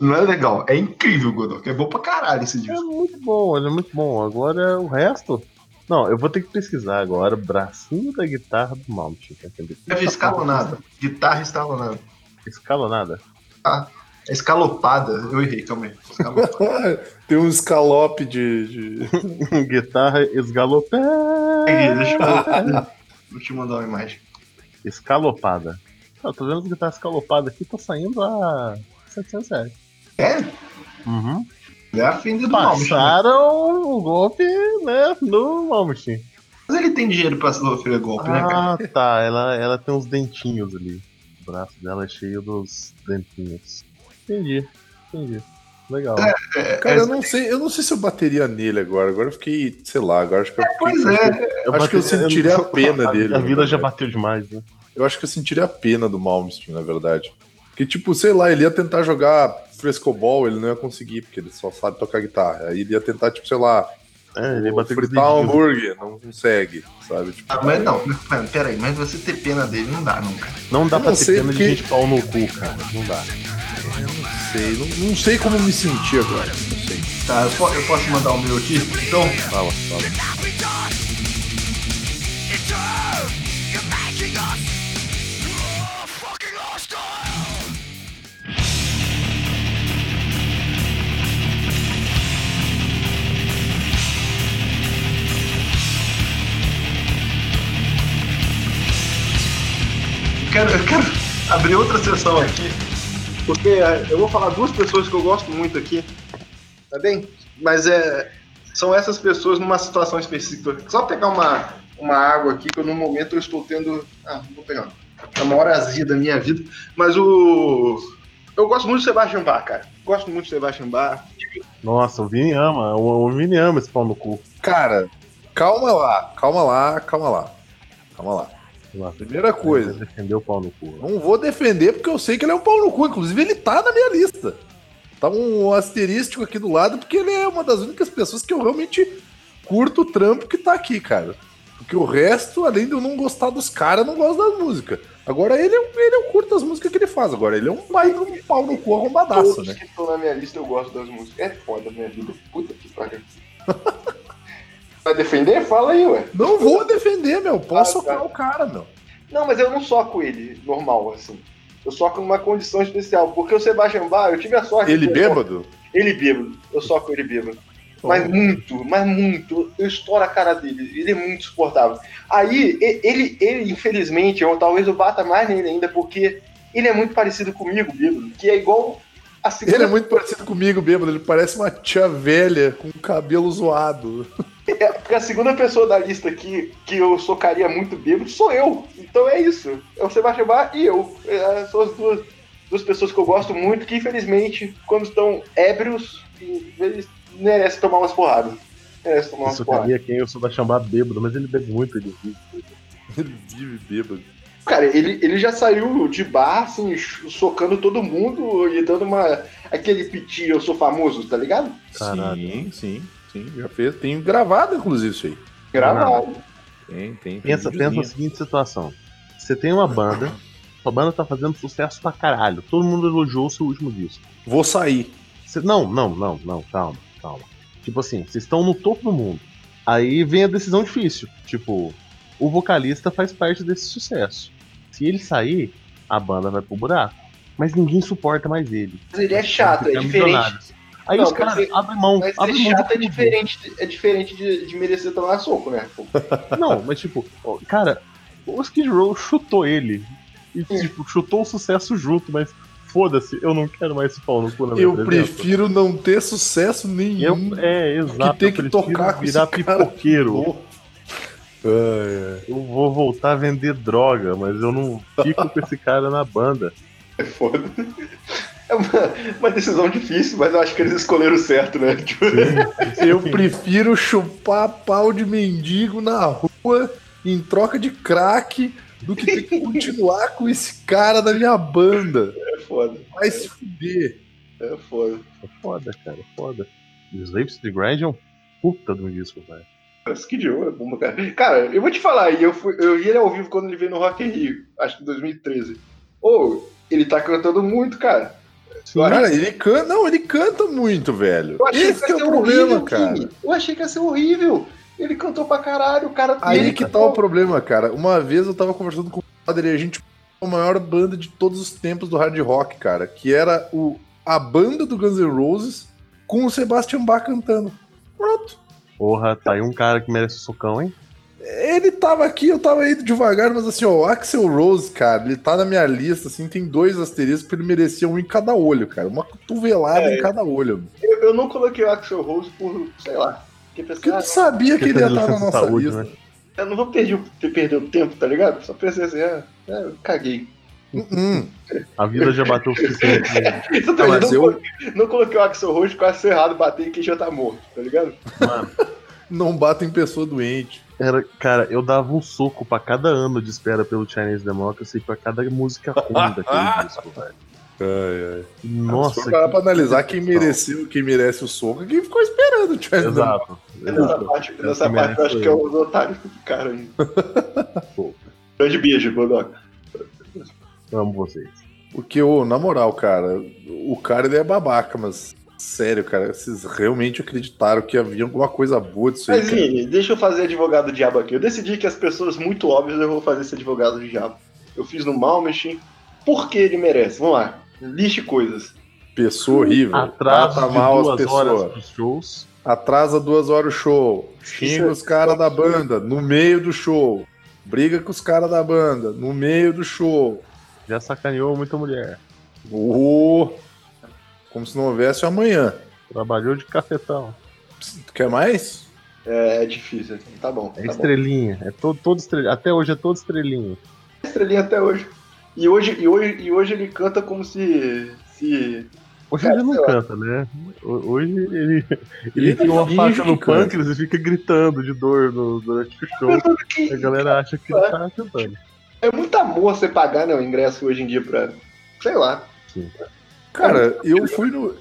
Não é legal. É incrível, Godot. É bom pra caralho esse É disco. muito bom, ele é muito bom. Agora o resto. Não, eu vou ter que pesquisar agora. Bracinho da guitarra do Mount. Pra entender. Teve escalonada. Guitarra escalonada. Escalonada. É escalopada. Eu errei, calma aí. Escalopada. Tem um escalope de. de- guitarra esgalopé. Aqui, deixa eu, vou te mandar uma imagem. Escalopada. Eu tô vendo as guitarras escalopadas aqui, tá saindo a 700 reais. É? Uhum. É a Fender do Malmsteen. Passaram o golpe, né, no Malmsteen. Mas ele tem dinheiro pra sofrer golpe, né, cara? Ah, tá. Ela, ela tem uns dentinhos ali. O braço dela é cheio dos dentinhos. Entendi, entendi. Legal. É, Cara, é- eu não sei, eu não sei se eu bateria nele agora. Agora eu fiquei, sei lá, agora acho que eu fiquei- pois é. acho que eu sentiria a pena dele, A vida já bateu demais, né? Eu acho que eu sentiria a pena do Malmsteen, na verdade. Porque, tipo, sei lá, ele ia tentar jogar frescobol, ele não ia conseguir, porque ele só sabe tocar guitarra. Aí ele ia tentar, tipo, sei lá, É, ele os fritar um hambúrguer, não consegue, sabe? Tipo, Ah, mas não, peraí, mas você ter pena dele não dá, não, cara. Não dá Eu pra não ter pena porque- de gente pau no cu, cara. Não dá. eu não sei, não, não sei como me sentir agora, não sei. Tá, eu, po- eu posso mandar o meu aqui? Então, Fala, fala. Quero, eu quero abrir outra sessão aqui. Porque é, eu vou falar duas pessoas que eu gosto muito aqui. Tá bem? Mas é, são essas pessoas numa situação específica. Só pegar uma, uma água aqui, que eu, no momento eu estou tendo. Ah, não vou pegar. É uma hora azia da minha vida. Mas o. Eu gosto muito do Sebastian Bach, cara. Gosto muito do Sebastian Bach. Nossa, o Vini ama. O, o Vini ama esse pau no cu. Cara, calma lá, calma lá, calma lá. Calma lá. Lá. Primeira coisa, Defendeu o pau no cu. não vou defender porque eu sei que ele é um pau no cu. Inclusive, ele tá na minha lista. Tá um asterístico aqui do lado, porque ele é uma das únicas pessoas que eu realmente curto o trampo que tá aqui, cara. Porque o resto, além de eu não gostar dos caras, eu não gosto das músicas. Agora ele, é- ele eu curto as músicas que ele faz. Agora ele é um baita um pau no cu arrombadaço, Todos né? que estão na minha lista eu gosto das músicas. É foda a minha vida. Puta que pariu. Vai defender? Fala aí, ué. Não vou defender, meu. Posso Ah, socar tá. o cara, meu. Não, mas eu não soco ele normal, assim. Eu soco numa condição especial. Porque o Sebastian Bach, eu tive a sorte. Ele de- bêbado? Ele bêbado. Eu soco ele bêbado. Mas muito, mas muito. Eu estouro a cara dele. Ele é muito suportável. Aí, ele, ele infelizmente, eu, talvez eu bata mais nele ainda, porque ele é muito parecido comigo, bêbado. Que é igual a segunda Ele é muito parecido comigo, bêbado. Ele parece uma tia velha com cabelo zoado. É, porque a segunda pessoa da lista aqui que eu socaria muito bêbado sou eu. Então é isso. É o Sebastião Bar e eu. É, são as duas, duas pessoas que eu gosto muito que, infelizmente, quando estão ébrios, eles merecem tomar umas porradas. Merecem tomar umas Isso porradas. cabia quem eu sou da chamar bêbado, mas ele bebe muito, ele vive. Ele vive bêbado. Cara, ele, ele já saiu de bar, assim, socando todo mundo e dando uma. aquele piti, eu sou famoso, tá ligado? Caralho. Sim, sim, sim. Já fez. Tem gravado, inclusive, isso aí. Gravado. Tem, tem. tem Pensa, pensa na seguinte situação. Você tem uma banda, sua banda tá fazendo sucesso pra caralho. Todo mundo elogiou o seu último disco. Vou sair. Você- não, não, não, não, calma, calma. Tipo assim, vocês estão no topo do mundo. Aí vem a decisão difícil. Tipo, o vocalista faz parte desse sucesso. Se ele sair, a banda vai pro buraco. Mas ninguém suporta mais ele. Mas ele é chato, é Fica diferente. Aí Não, os caras mas- abrem mão. Mas abrem ser mão chato é diferente, é diferente de, de merecer tomar soco, né? Não, mas tipo, cara, o Skid Row chutou ele. E tipo, chutou o sucesso junto, mas foda-se, eu não quero mais esse pau no cu na minha Eu presença. prefiro não ter sucesso Eu, nenhum. é, exato. ter eu que prefiro tocar com virar pipoqueiro. Ai. Eu vou voltar a vender droga, mas eu não fico com esse cara na banda. é foda. É uma, uma decisão difícil, mas eu acho que eles escolheram certo, né? Tipo, Eu prefiro chupar pau de mendigo na rua em troca de crack do que ter que continuar com esse cara da minha banda. é foda. Vai se fuder. É foda. É foda, cara, é foda. Slaves to the Grind é um puta de um disco, velho. Kid Joe é bomba, cara. Cara, eu vou te falar, e eu, fui, eu vi ele ao vivo quando ele veio no Rock in Rio, acho que em 2013. Ô, ele tá cantando muito, cara. Cara, ele canta. Não, ele canta muito, velho. eu achei Esse é o problema, horrível, cara. Eu achei que ia ser horrível. Ele cantou pra caralho, o cara Aí ele que tá o problema, cara. Uma vez eu tava conversando com o padre e a gente a maior banda de todos os tempos do hard rock, cara, que era o a banda do Guns N' Roses com o Sebastian Bach cantando. Pronto. Porra, tá aí um cara que merece o socão, hein? Ele tava aqui, eu tava indo devagar, mas assim, ó, o Axel Rose, cara, ele tá na minha lista, assim, tem dois asteriscos, porque ele merecia um em cada olho, cara. Uma cotovelada É. em cada olho. Eu, eu não coloquei o Axel Rose por, sei lá. Porque eu ah, não sabia que ele ia Porque estar na nossa saúde, lista. né? eu não vou perder, perder o tempo, tá ligado? Só pensei assim, ah, ah, eu caguei. Hum, A vida já bateu o suficiente. né? Exatamente, mas não, eu- coloquei, não coloquei o Axel Rose, quase foi errado bater e quem já tá morto, tá ligado? Mano, não bata em pessoa doente. era, cara, eu dava um soco pra cada ano de espera pelo Chinese Democracy e pra cada música ruim daquele disco, velho. Ai, ai. Nossa, Se parar pra analisar quem mereceu, quem merece o soco, quem ficou esperando o Charles Exato. Nessa exato. parte, Essa nessa parte eu acho que é os otários que ficaram aí. Pô. Grande beijo, Godoka. Amo vocês. Porque, ô, na moral, cara, o cara ele é babaca, mas sério, cara, vocês realmente acreditaram que havia alguma coisa boa disso aí, Mas, cara? Vini, deixa eu fazer advogado do diabo aqui. Eu decidi que as pessoas muito óbvias eu vou fazer esse advogado do diabo. Eu fiz no Malmestin. Por que ele merece? Vamos lá. Liste coisas. Pessoa horrível. Trata de mal as duas pessoas. horas shows. Atrasa duas horas o show. Xinga é- os caras da banda no meio do show. Briga com os caras da banda no meio do show. Já sacaneou muita mulher. Ô, como se não houvesse amanhã. Trabalhou de cafetão. Tu quer mais? É, é difícil. Tá bom. É Tá bom. estrelinha. É todo, todo estrelinha. Até hoje é todo estrelinha. Estrelinha até hoje. E hoje, e hoje, e hoje ele canta como se. se... Hoje Cara, ele não lá. canta, né? Ho- Hoje ele, ele, Ele tem uma faca no pâncreas e fica gritando de dor no- durante o show. A galera acha que ele tá cantando. É muito amor você pagar né, o ingresso hoje em dia pra. Sei lá. Cara, eu fui no.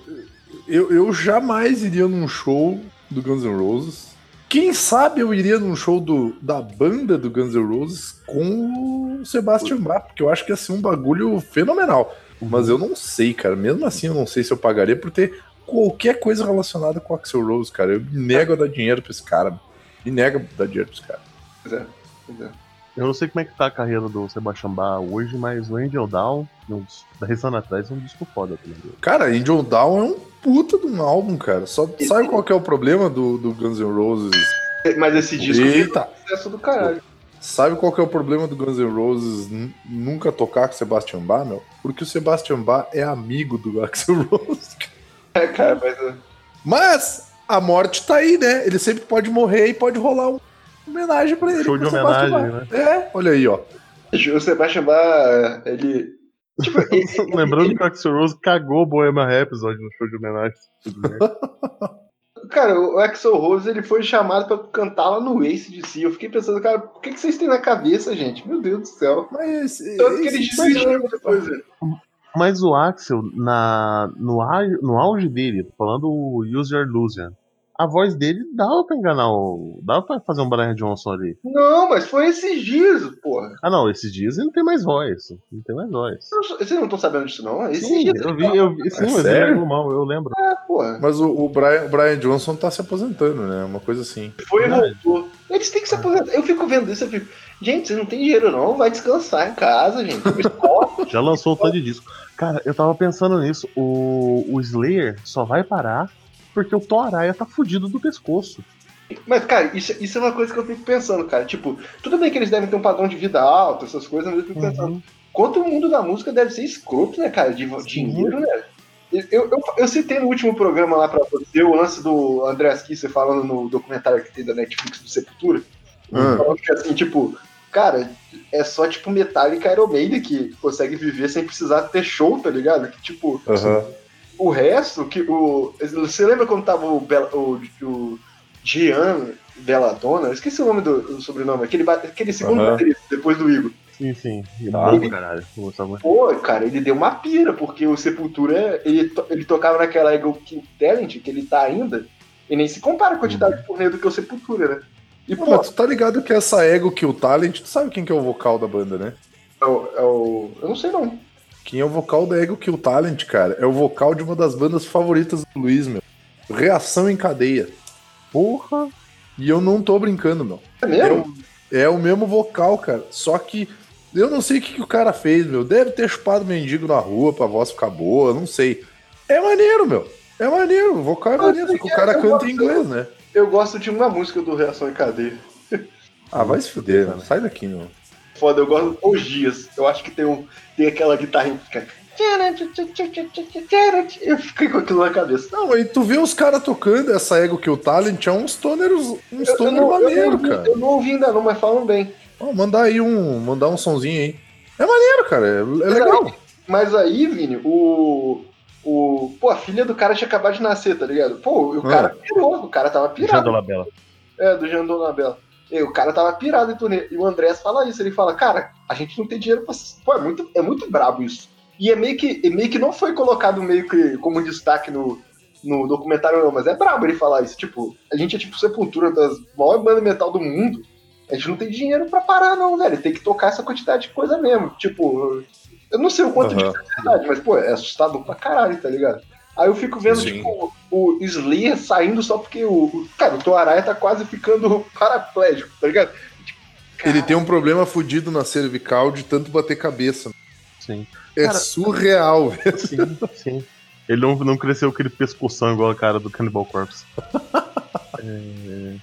Eu, eu jamais iria num show do Guns N' Roses. Quem sabe eu iria num show do, da banda do Guns N' Roses com o Sebastian Bach, porque eu acho que ia ser um bagulho fenomenal. Mas eu não sei, cara. Mesmo assim, eu não sei se eu pagaria por ter qualquer coisa relacionada com o Axel Rose, cara. Eu me nego a dar dinheiro pra esse cara. Me nego a dar dinheiro pra esse cara. Pois é. Pois é. Eu não sei como é que tá a carreira do Sebastian Bach hoje, mas o Angel Down, uns 10 anos atrás, é um disco foda também. Cara, Angel Down é um puta de um álbum, cara. Só sabe qual que é o problema do, do Guns N' Roses? Mas esse disco Eita! é sucesso do caralho. Sabe qual que é o problema do Guns N' Roses nunca tocar com o Sebastian Bach, meu? Porque o Sebastian Bach é amigo do Axel Rose. É, cara, mas. uh, Mas a morte tá aí, né? Ele sempre pode morrer e pode rolar uma homenagem pra ele. Show de homenagem, Bach. É, olha aí, ó. O Sebastian Bach, ele. Tipo, ele, Lembrando que o Axel Rose cagou o Bohemian Rhapsody no show de homenagem. Cara, o Axel Rose ele foi chamado pra cantar lá no Ace de si. Eu fiquei pensando, cara, o que, que vocês têm na cabeça, gente? Meu Deus do céu. Mas Tanto que ele esse- desistiu depois. né? Mas o Axel, na, no, no auge dele, falando o Use Your Illusion, a voz dele dava pra enganar o. dava pra fazer um Brian Johnson ali. Não, mas foi esses dias, porra. Ah, não, esses dias ele não tem mais voz. Não tem mais voz. Vocês não estão sabendo disso, não? Esses Sim, dias. eu vi, eu vi, sim, É mas sério? ele é mal, eu lembro. É, porra. Mas o, o Brian, o Brian Johnson tá se aposentando, né? Uma coisa assim. Foi e Verdade. voltou. Eles têm que se aposentar. Eu fico vendo isso, eu fico. Gente, vocês não têm dinheiro, não. Vai descansar em casa, gente. Já lançou o tanto de disco. Cara, eu tava pensando nisso. O, o Slayer só vai parar porque o Thor Araya tá fudido do pescoço. Mas, cara, isso, isso é uma coisa que eu fico pensando, cara. Tipo, tudo bem que eles devem ter um padrão de vida alto, essas coisas, mas eu fico pensando. Uhum. Quanto o mundo da música deve ser escroto, né, cara? De dinheiro, né? Eu, eu, eu citei no último programa lá pra você o lance do Andreas Kisser falando no documentário que tem da Netflix do Sepultura. Hum. Falando que assim, tipo, cara, é só tipo Metallica e Iron Maiden que consegue viver sem precisar ter show, tá ligado? Que tipo, Aham. O resto, que o. Você lembra quando tava o, Bela, o, o Gian Belladonna? Eu esqueci o nome do, do sobrenome, aquele, aquele segundo Aham. baterista depois do Igor. Sim, sim. E Tá. pra caralho. Muito. Pô, cara, ele deu uma pira, porque o Sepultura, ele, to- ele tocava naquela Eagle King Talent, que ele tá ainda, e nem se compara a quantidade de turnê do que o Sepultura, né? E, Pô, pô, tu tá ligado que essa Ego Kill Talent, tu sabe quem que é o vocal da banda, né? é o, é o- Eu não sei não. Quem é o vocal da Ego Kill Talent, cara? É o vocal de uma das bandas favoritas do Luiz, meu. Reação em cadeia. Porra! E eu não tô brincando, meu. É mesmo? É o mesmo vocal, cara. Só que eu não sei o que, que o cara fez, meu. Deve ter chupado mendigo na rua pra voz ficar boa, não sei. É maneiro, meu. É maneiro. O vocal é maneiro, sei só que que o cara é, eu canta em inglês, né? Eu gosto de uma música do Reação em Cadeia. Ah, vai se fuder, meu. Sai daqui, meu. Foda, eu gosto os dias. Eu acho que tem, um, tem aquela guitarrinha que fica. Eu fiquei com aquilo na cabeça. Não, e tu vê os caras tocando essa Ego Kill Talent, é uns toners, uns Eu, eu toner não, eu, não maneiro, ouvi, cara. eu não ouvi ainda não, mas falam bem. Ó, mandar aí um, mandar um sonzinho aí. É maneiro, cara. É, é legal. Mas aí, Vini, o. O. Pô, a filha do cara tinha acabado de nascer, tá ligado? Pô, o Ah. cara pirou, o cara tava pirado. Jandola Bela. É, do Jean Donabella. E o cara tava pirado em turnê. E o Andrés fala isso, ele fala, cara, a gente não tem dinheiro pra. Pô, é muito, é muito brabo isso. E é meio que, é meio que não foi colocado meio que como destaque no, no documentário, não, mas é brabo ele falar isso. Tipo, a gente é tipo Sepultura das maiores bandas metal do mundo. A gente não tem dinheiro pra parar, não, velho. Tem que tocar essa quantidade de coisa mesmo. Tipo, eu não sei o quanto disso é verdade, mas, pô, é assustador pra caralho, tá ligado? Aí eu fico vendo, Sim. tipo, o Slayer saindo só porque o. Cara, o Toaraia tá quase ficando paraplégico, tá ligado? Ele tem um problema fudido na cervical de tanto bater cabeça. Sim. É Cara- surreal, velho. Sim, sim. Ele não, não cresceu aquele pescoção igual a cara do Cannibal Corpse. É,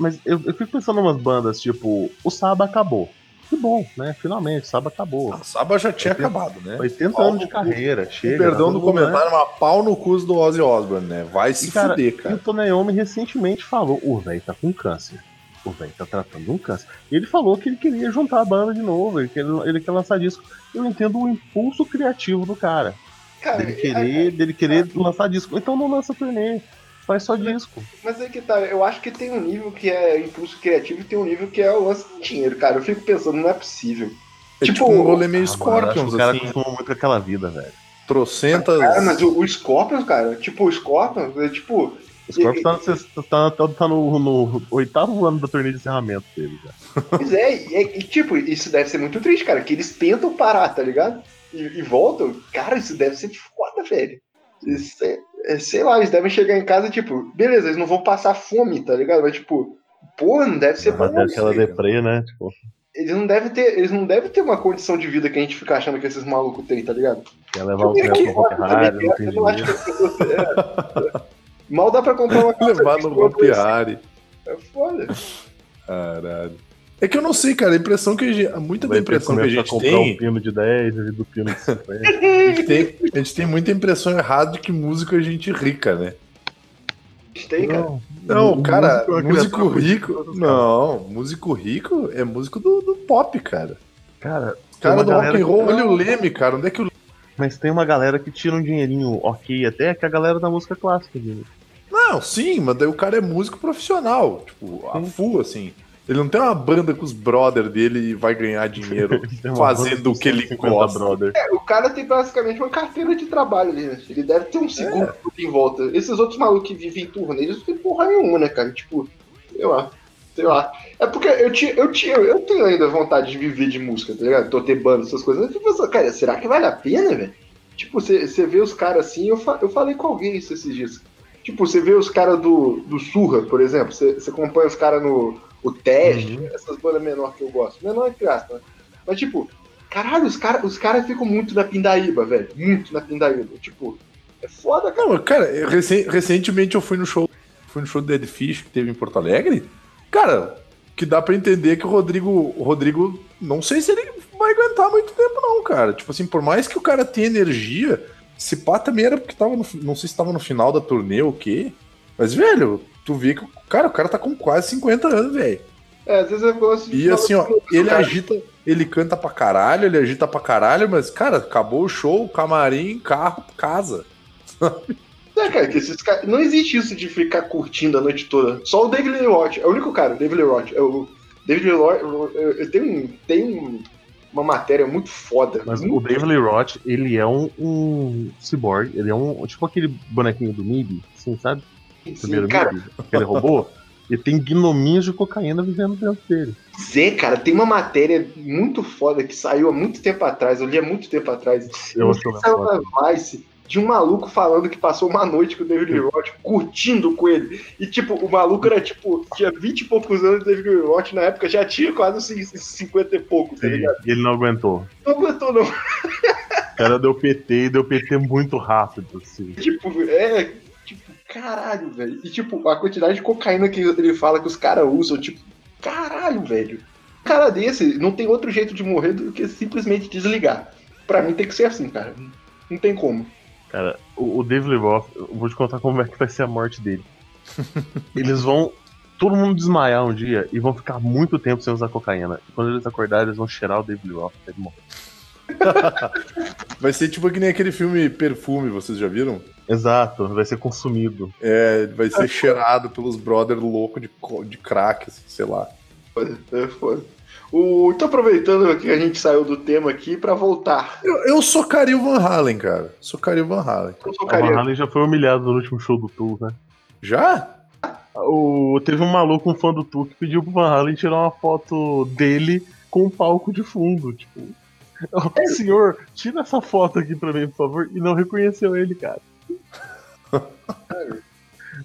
Mas eu, eu fico pensando em umas bandas, tipo, o Saba acabou. Que bom, né? Finalmente, Saba acabou. A Saba já tinha Eu tenho- acabado, né? 80 Pau anos de no cu. carreira, chega. Perdão tá do mundo, né? comentário, mas pau no cu do Ozzy Osbourne, né? Vai se E, cara, fuder, E cara. o Tonayomi recentemente falou: o velho tá com câncer. O velho tá tratando um câncer. E ele falou que ele queria juntar a banda de novo, ele quer, ele quer lançar disco. Eu entendo o impulso criativo do cara. Cara, Dele é- querer, dele querer lançar disco. Então não lança turnê. Faz só disco. mas aí que tá, eu acho que tem um nível que é impulso criativo e tem um nível que é o lance do dinheiro, cara. Eu fico pensando, não é possível. É tipo, tipo um rolê meio Ah, mano, Scorpions, o cara assim. muito com aquela vida, velho. Trocentas. Cara, mas o, o Scorpions, cara, tipo, o Scorpions é tipo. O Scorpion tá, no- tá, tá, tá no, no oitavo ano da turnê de encerramento dele já. Pois é, e, é- e, tipo, isso deve ser muito triste, cara, que eles tentam parar, tá ligado? E, e voltam. Cara, isso deve ser foda, velho. Isso é, é, sei lá, eles devem chegar em casa, tipo, beleza, eles não vão passar fome, tá ligado? Mas, tipo, porra, não deve ser bom. Mas aquela deprê, né? Tipo, Eles não devem ter, eles não devem ter uma condição de vida que a gente fica achando que esses malucos têm, tá ligado? quer levar os Eu netos no também, Ferrari, não tem eu não acho que pessoas. é. Mal dá pra comprar uma casa Levar no dois. Hari. É foda. Caralho. É que eu não sei, cara. A impressão que a gente. Muita da impressão que a gente comprar tem. um pino de 10 e do pino de 50. A gente tem, a gente tem muita impressão errada de que músico é gente rica, né? A gente tem, cara. Não, o cara, músico é músico rico. Não, músico rico é músico do, do pop, cara. Cara, Cara do rock and roll, que- olha o Leme, cara. Onde é que o. mas tem uma galera que tira um dinheirinho ok até, que é a galera da música clássica. Gente. Não, sim, mas daí o cara é músico profissional. Tipo, a Sim. full, assim. Ele não tem uma banda com os brother dele e vai ganhar dinheiro fazendo o que ele gosta. Brother. É, o cara tem basicamente uma carteira de trabalho ali, né? Ele deve ter um segundo é. em volta. Esses outros malucos que vivem em turnê, eles não tem porra nenhuma, né, cara? Tipo, sei lá. Sei lá. É porque eu, tinha, eu, tinha, eu tenho ainda vontade de viver de música, tá ligado? Tô ter banda, essas coisas. Eu fico pensando, cara, será que vale a pena, velho? Tipo, você vê os caras assim, eu, fa eu falei com alguém isso esses dias. Tipo, você vê os caras do, do Surra, por exemplo, você acompanha os caras no o Teste, uhum. essas bandas menor que eu gosto. Menor que graça, né? Mas, tipo, caralho, os caras os cara ficam muito na pindaíba, velho. Muito na pindaíba. Tipo, é foda, cara. Não, cara, recentemente eu fui no show. Fui no show do Dead Fish que teve em Porto Alegre. Cara, que dá para entender que o Rodrigo. O Rodrigo, não sei se ele vai aguentar muito tempo, não, cara. Tipo assim, por mais que o cara tenha energia, se pá também era porque tava no, Não sei se tava no final da turnê ou o quê. Mas, velho, tu vê que, cara, o cara tá com quase 50 anos, velho. É, às vezes eu gosto de. E assim, ó, ele cara. agita, ele canta pra caralho, ele agita pra caralho, mas, cara, acabou o show, camarim, carro, casa. É, cara, que esses caras. Não existe isso de ficar curtindo a noite toda. Só o David Lee Roth. É o único cara, o David Lee Roth. É o David Lee Roth. Eu tenho, tenho uma matéria muito foda. Mas muito o David Lee Roth, ele é um, um cyborg. Ele é um. Tipo aquele bonequinho do MIB, assim, sabe? Sim, cara. Aquele robô. E tem gnominhos de cocaína vivendo dentro dele. Zé, cara, tem uma matéria muito foda que saiu há muito tempo atrás, eu li há muito tempo atrás. Eu acho que saiu na Vice de um maluco falando que passou uma noite com o David Roth, curtindo com ele. E, tipo, o maluco era, tipo, tinha 20 e poucos anos, o David Roth na época já tinha quase 50 e pouco, tá ligado? E ele não aguentou. Não aguentou, não. O cara deu PT e deu PT muito rápido, assim. Tipo, é. Caralho, velho. E, tipo, a quantidade de cocaína que ele fala que os caras usam, tipo, caralho, velho. Um cara desse não tem outro jeito de morrer do que simplesmente desligar. Pra mim tem que ser assim, cara. Não tem como. Cara, o, o David Lee eu vou te contar como é que vai ser a morte dele. eles vão todo mundo desmaiar um dia e vão ficar muito tempo sem usar cocaína. E quando eles acordarem, eles vão cheirar o David Lee Roth ele morre. vai ser tipo que nem aquele filme Perfume, vocês já viram? Exato, vai ser consumido. É, vai ser cheirado pelos brothers loucos de, de crack, assim, sei lá. É foda. O, tô aproveitando que a gente saiu do tema aqui para voltar. Eu, eu sou Caril Van Halen, cara. Sou Caril Van Halen. Sou Van Halen já foi humilhado no último show do Tour, né? Já? O, teve um maluco, um fã do Tour, que pediu pro Van Halen tirar uma foto dele com um palco de fundo. Tipo, oh, senhor, tira essa foto aqui pra mim, por favor. E não reconheceu ele, cara.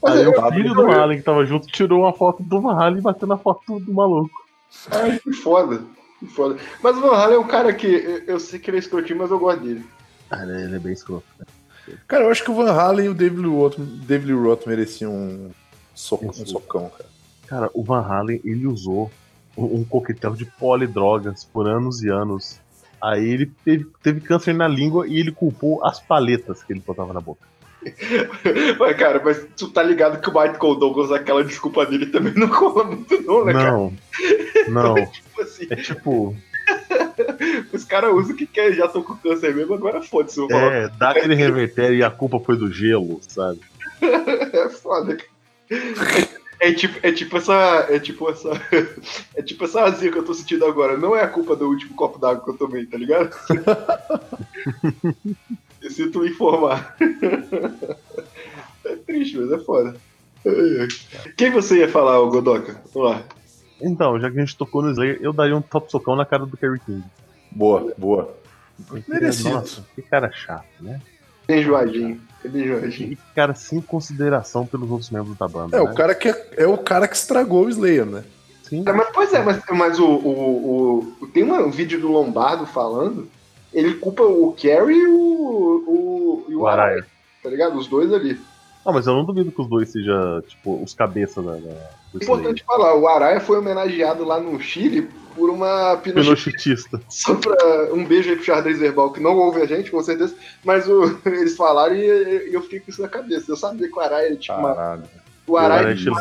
Aí o filho do Van Halen que tava junto tirou uma foto do Van Halen e bateu na foto do maluco. Ai, que foda. Que foda. Mas o Van Halen é um cara que eu sei que ele é escrotinho, mas eu gosto dele. Ah, ele é bem escroto. Né? Cara, eu acho que o Van Halen e o David Lee Roth, David Lee Roth mereciam um, soco, um socão, cara. Cara, o Van Halen, ele usou um, um coquetel de polidrogas por anos e anos. Aí ele teve, teve câncer na língua e ele culpou as paletas que ele botava na boca. mas, cara, mas tu tá ligado que o Michael Douglas, aquela desculpa dele também não cola muito, não, né, não, cara? Não, é tipo assim. É tipo. Os caras usam o que quer, já tô com câncer mesmo, agora foda-se. É, dá aquele revertério e a culpa foi do gelo, sabe? é foda, cara. É tipo, é tipo essa. É tipo essa. É tipo essa azia que eu tô sentindo agora. Não é a culpa do último copo d'água que eu tomei, tá ligado? Eu sinto informar. é triste, mas é foda. Quem você ia falar, o Godoka? Vamos lá. Então, já que a gente tocou no Slayer, eu daria um top socão na cara do Kerry King. Boa, boa. Merecido. Nossa, que cara chato, né? Bem enjoadinho. Bem enjoadinho. E cara sem consideração pelos outros membros da banda. É, né? o cara que é, é, o cara que estragou o Slayer, né? Sim. É, mas, pois é, mas, mas o, o, o, tem um vídeo do Lombardo falando ele culpa o Carrie e o, o, e o, o Araya. Tá ligado? Os dois ali. Ah, mas eu não duvido que os dois sejam, tipo, os cabeças da. da Importante falar, o Araya foi homenageado lá no Chile por uma pinochetista. Só pra um beijo aí pro Xadrez Verbal, que não ouve a gente, com certeza, mas o, eles falaram e, eu fiquei com isso na cabeça. Eu sabia que o Araya tinha uma. O Araya, tinha,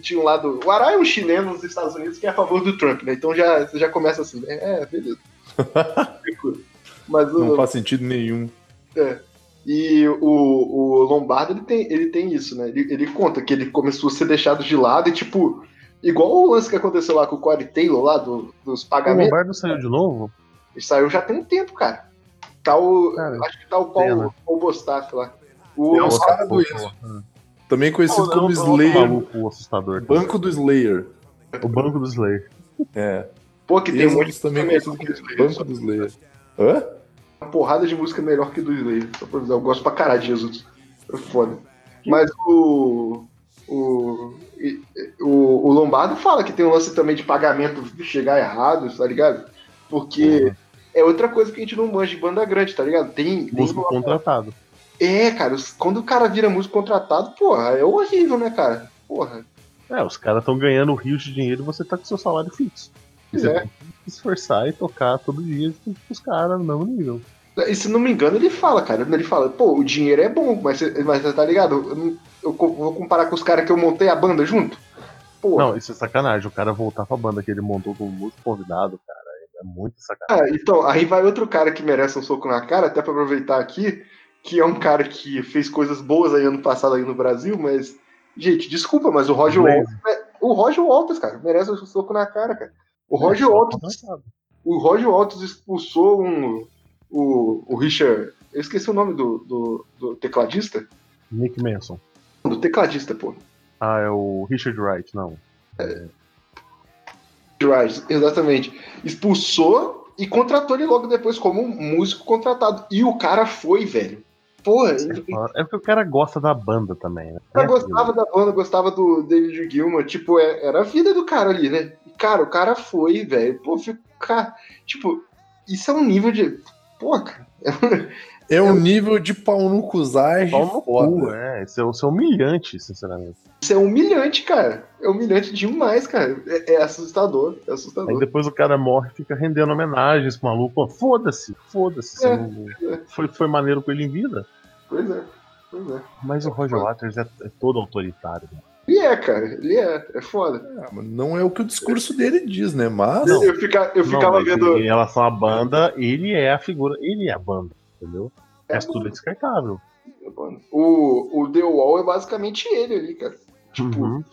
tinha um lado. O Araya é um chileno nos Estados Unidos que é a favor do Trump, né? Então já, já começa assim, é, é beleza. Mas o, não faz sentido nenhum. É. E o, o Lombardo ele tem, ele tem isso, né? Ele, ele conta que ele começou a ser deixado de lado e, tipo, Igual o lance que aconteceu lá com o Corey Taylor, lá do, dos O pagamentos. Lombardo saiu de novo? Ele saiu já tem um tempo, cara. Tá o. Cara, acho que tá o Paulo. Paulo Bostaff lá. O, É os o- caras do isso. Também conhecido Não, como não, não, Slayer. maluco assustador. Banco do Slayer. O banco do Slayer. É. pô, que tem monte Eles de também música conhecido melhor como Slayer. Banco do Slayer. Hã? Uma porrada de música melhor que do Slayer. Só pra avisar, eu gosto pra caralho de Jesus. É foda. Mas o. O, o. o Lombardo fala que tem um lance também de pagamento chegar errado, tá ligado? Porque é outra coisa que a gente não manja de banda grande, tá ligado? Tem. tem Músico uma- contratado. É, cara, os- quando o cara vira músico contratado, porra, é horrível, né, cara? Porra. É, os caras estão ganhando rios de dinheiro e você tá com seu salário fixo. E você É. tem que se esforçar e tocar todo dia com os caras no mesmo nível. E se não me engano, ele fala, cara. Ele fala, pô, o dinheiro é bom, mas, mas tá ligado? Eu, vou comparar com os caras que eu montei a banda junto. Pô, Não, isso é sacanagem. O cara voltar pra banda que ele montou como músico convidado, cara, é muito sacanagem. Ah, então, aí vai outro cara que merece um soco na cara, até pra aproveitar aqui, que é um cara que fez coisas boas aí ano passado aí no Brasil, mas. Gente, desculpa, mas o Roger. Walters. é- O Roger Walters, cara, merece um soco na cara, cara. O Roger É, Walters. O Roger Walters expulsou um. O, o Richard. Eu esqueci o nome do, do, do tecladista. Nick Manson. Do tecladista, pô. Ah, é o Richard Wright, não. Right, exatamente. Expulsou e contratou ele logo depois como um músico contratado. E o cara foi, velho. Porra, ele, É porque o cara gosta da banda também, né? O cara É gostava da banda, gostava do David Gilmour, tipo, é- era a vida do cara ali, né? E, cara, o cara foi, velho. Pô, fica, cara, tipo, isso é um nível de. Pô, cara. É um nível de pau no cuzagem Pau no foda. cu, é. Isso é, isso é humilhante, sinceramente. Isso é humilhante, cara. É humilhante demais, cara. É, é assustador. É Aí assustador. depois o cara morre e fica rendendo homenagens pro maluco. Foda-se, foda-se. É, não- é. Foi, foi maneiro com ele em vida. Pois é. Pois é. Mas o Roger Waters é, é todo autoritário. né? E é, cara. Ele é. É foda. Mas Não é o que o discurso dele diz, né? Mas. Não. Eu, fica, eu ficava Não, mas vendo. Em relação à banda, ele é a figura, ele é a banda, entendeu? O É resto tudo é descartável. O, o The Wall é basicamente ele ali, cara. Tipo, Uhum.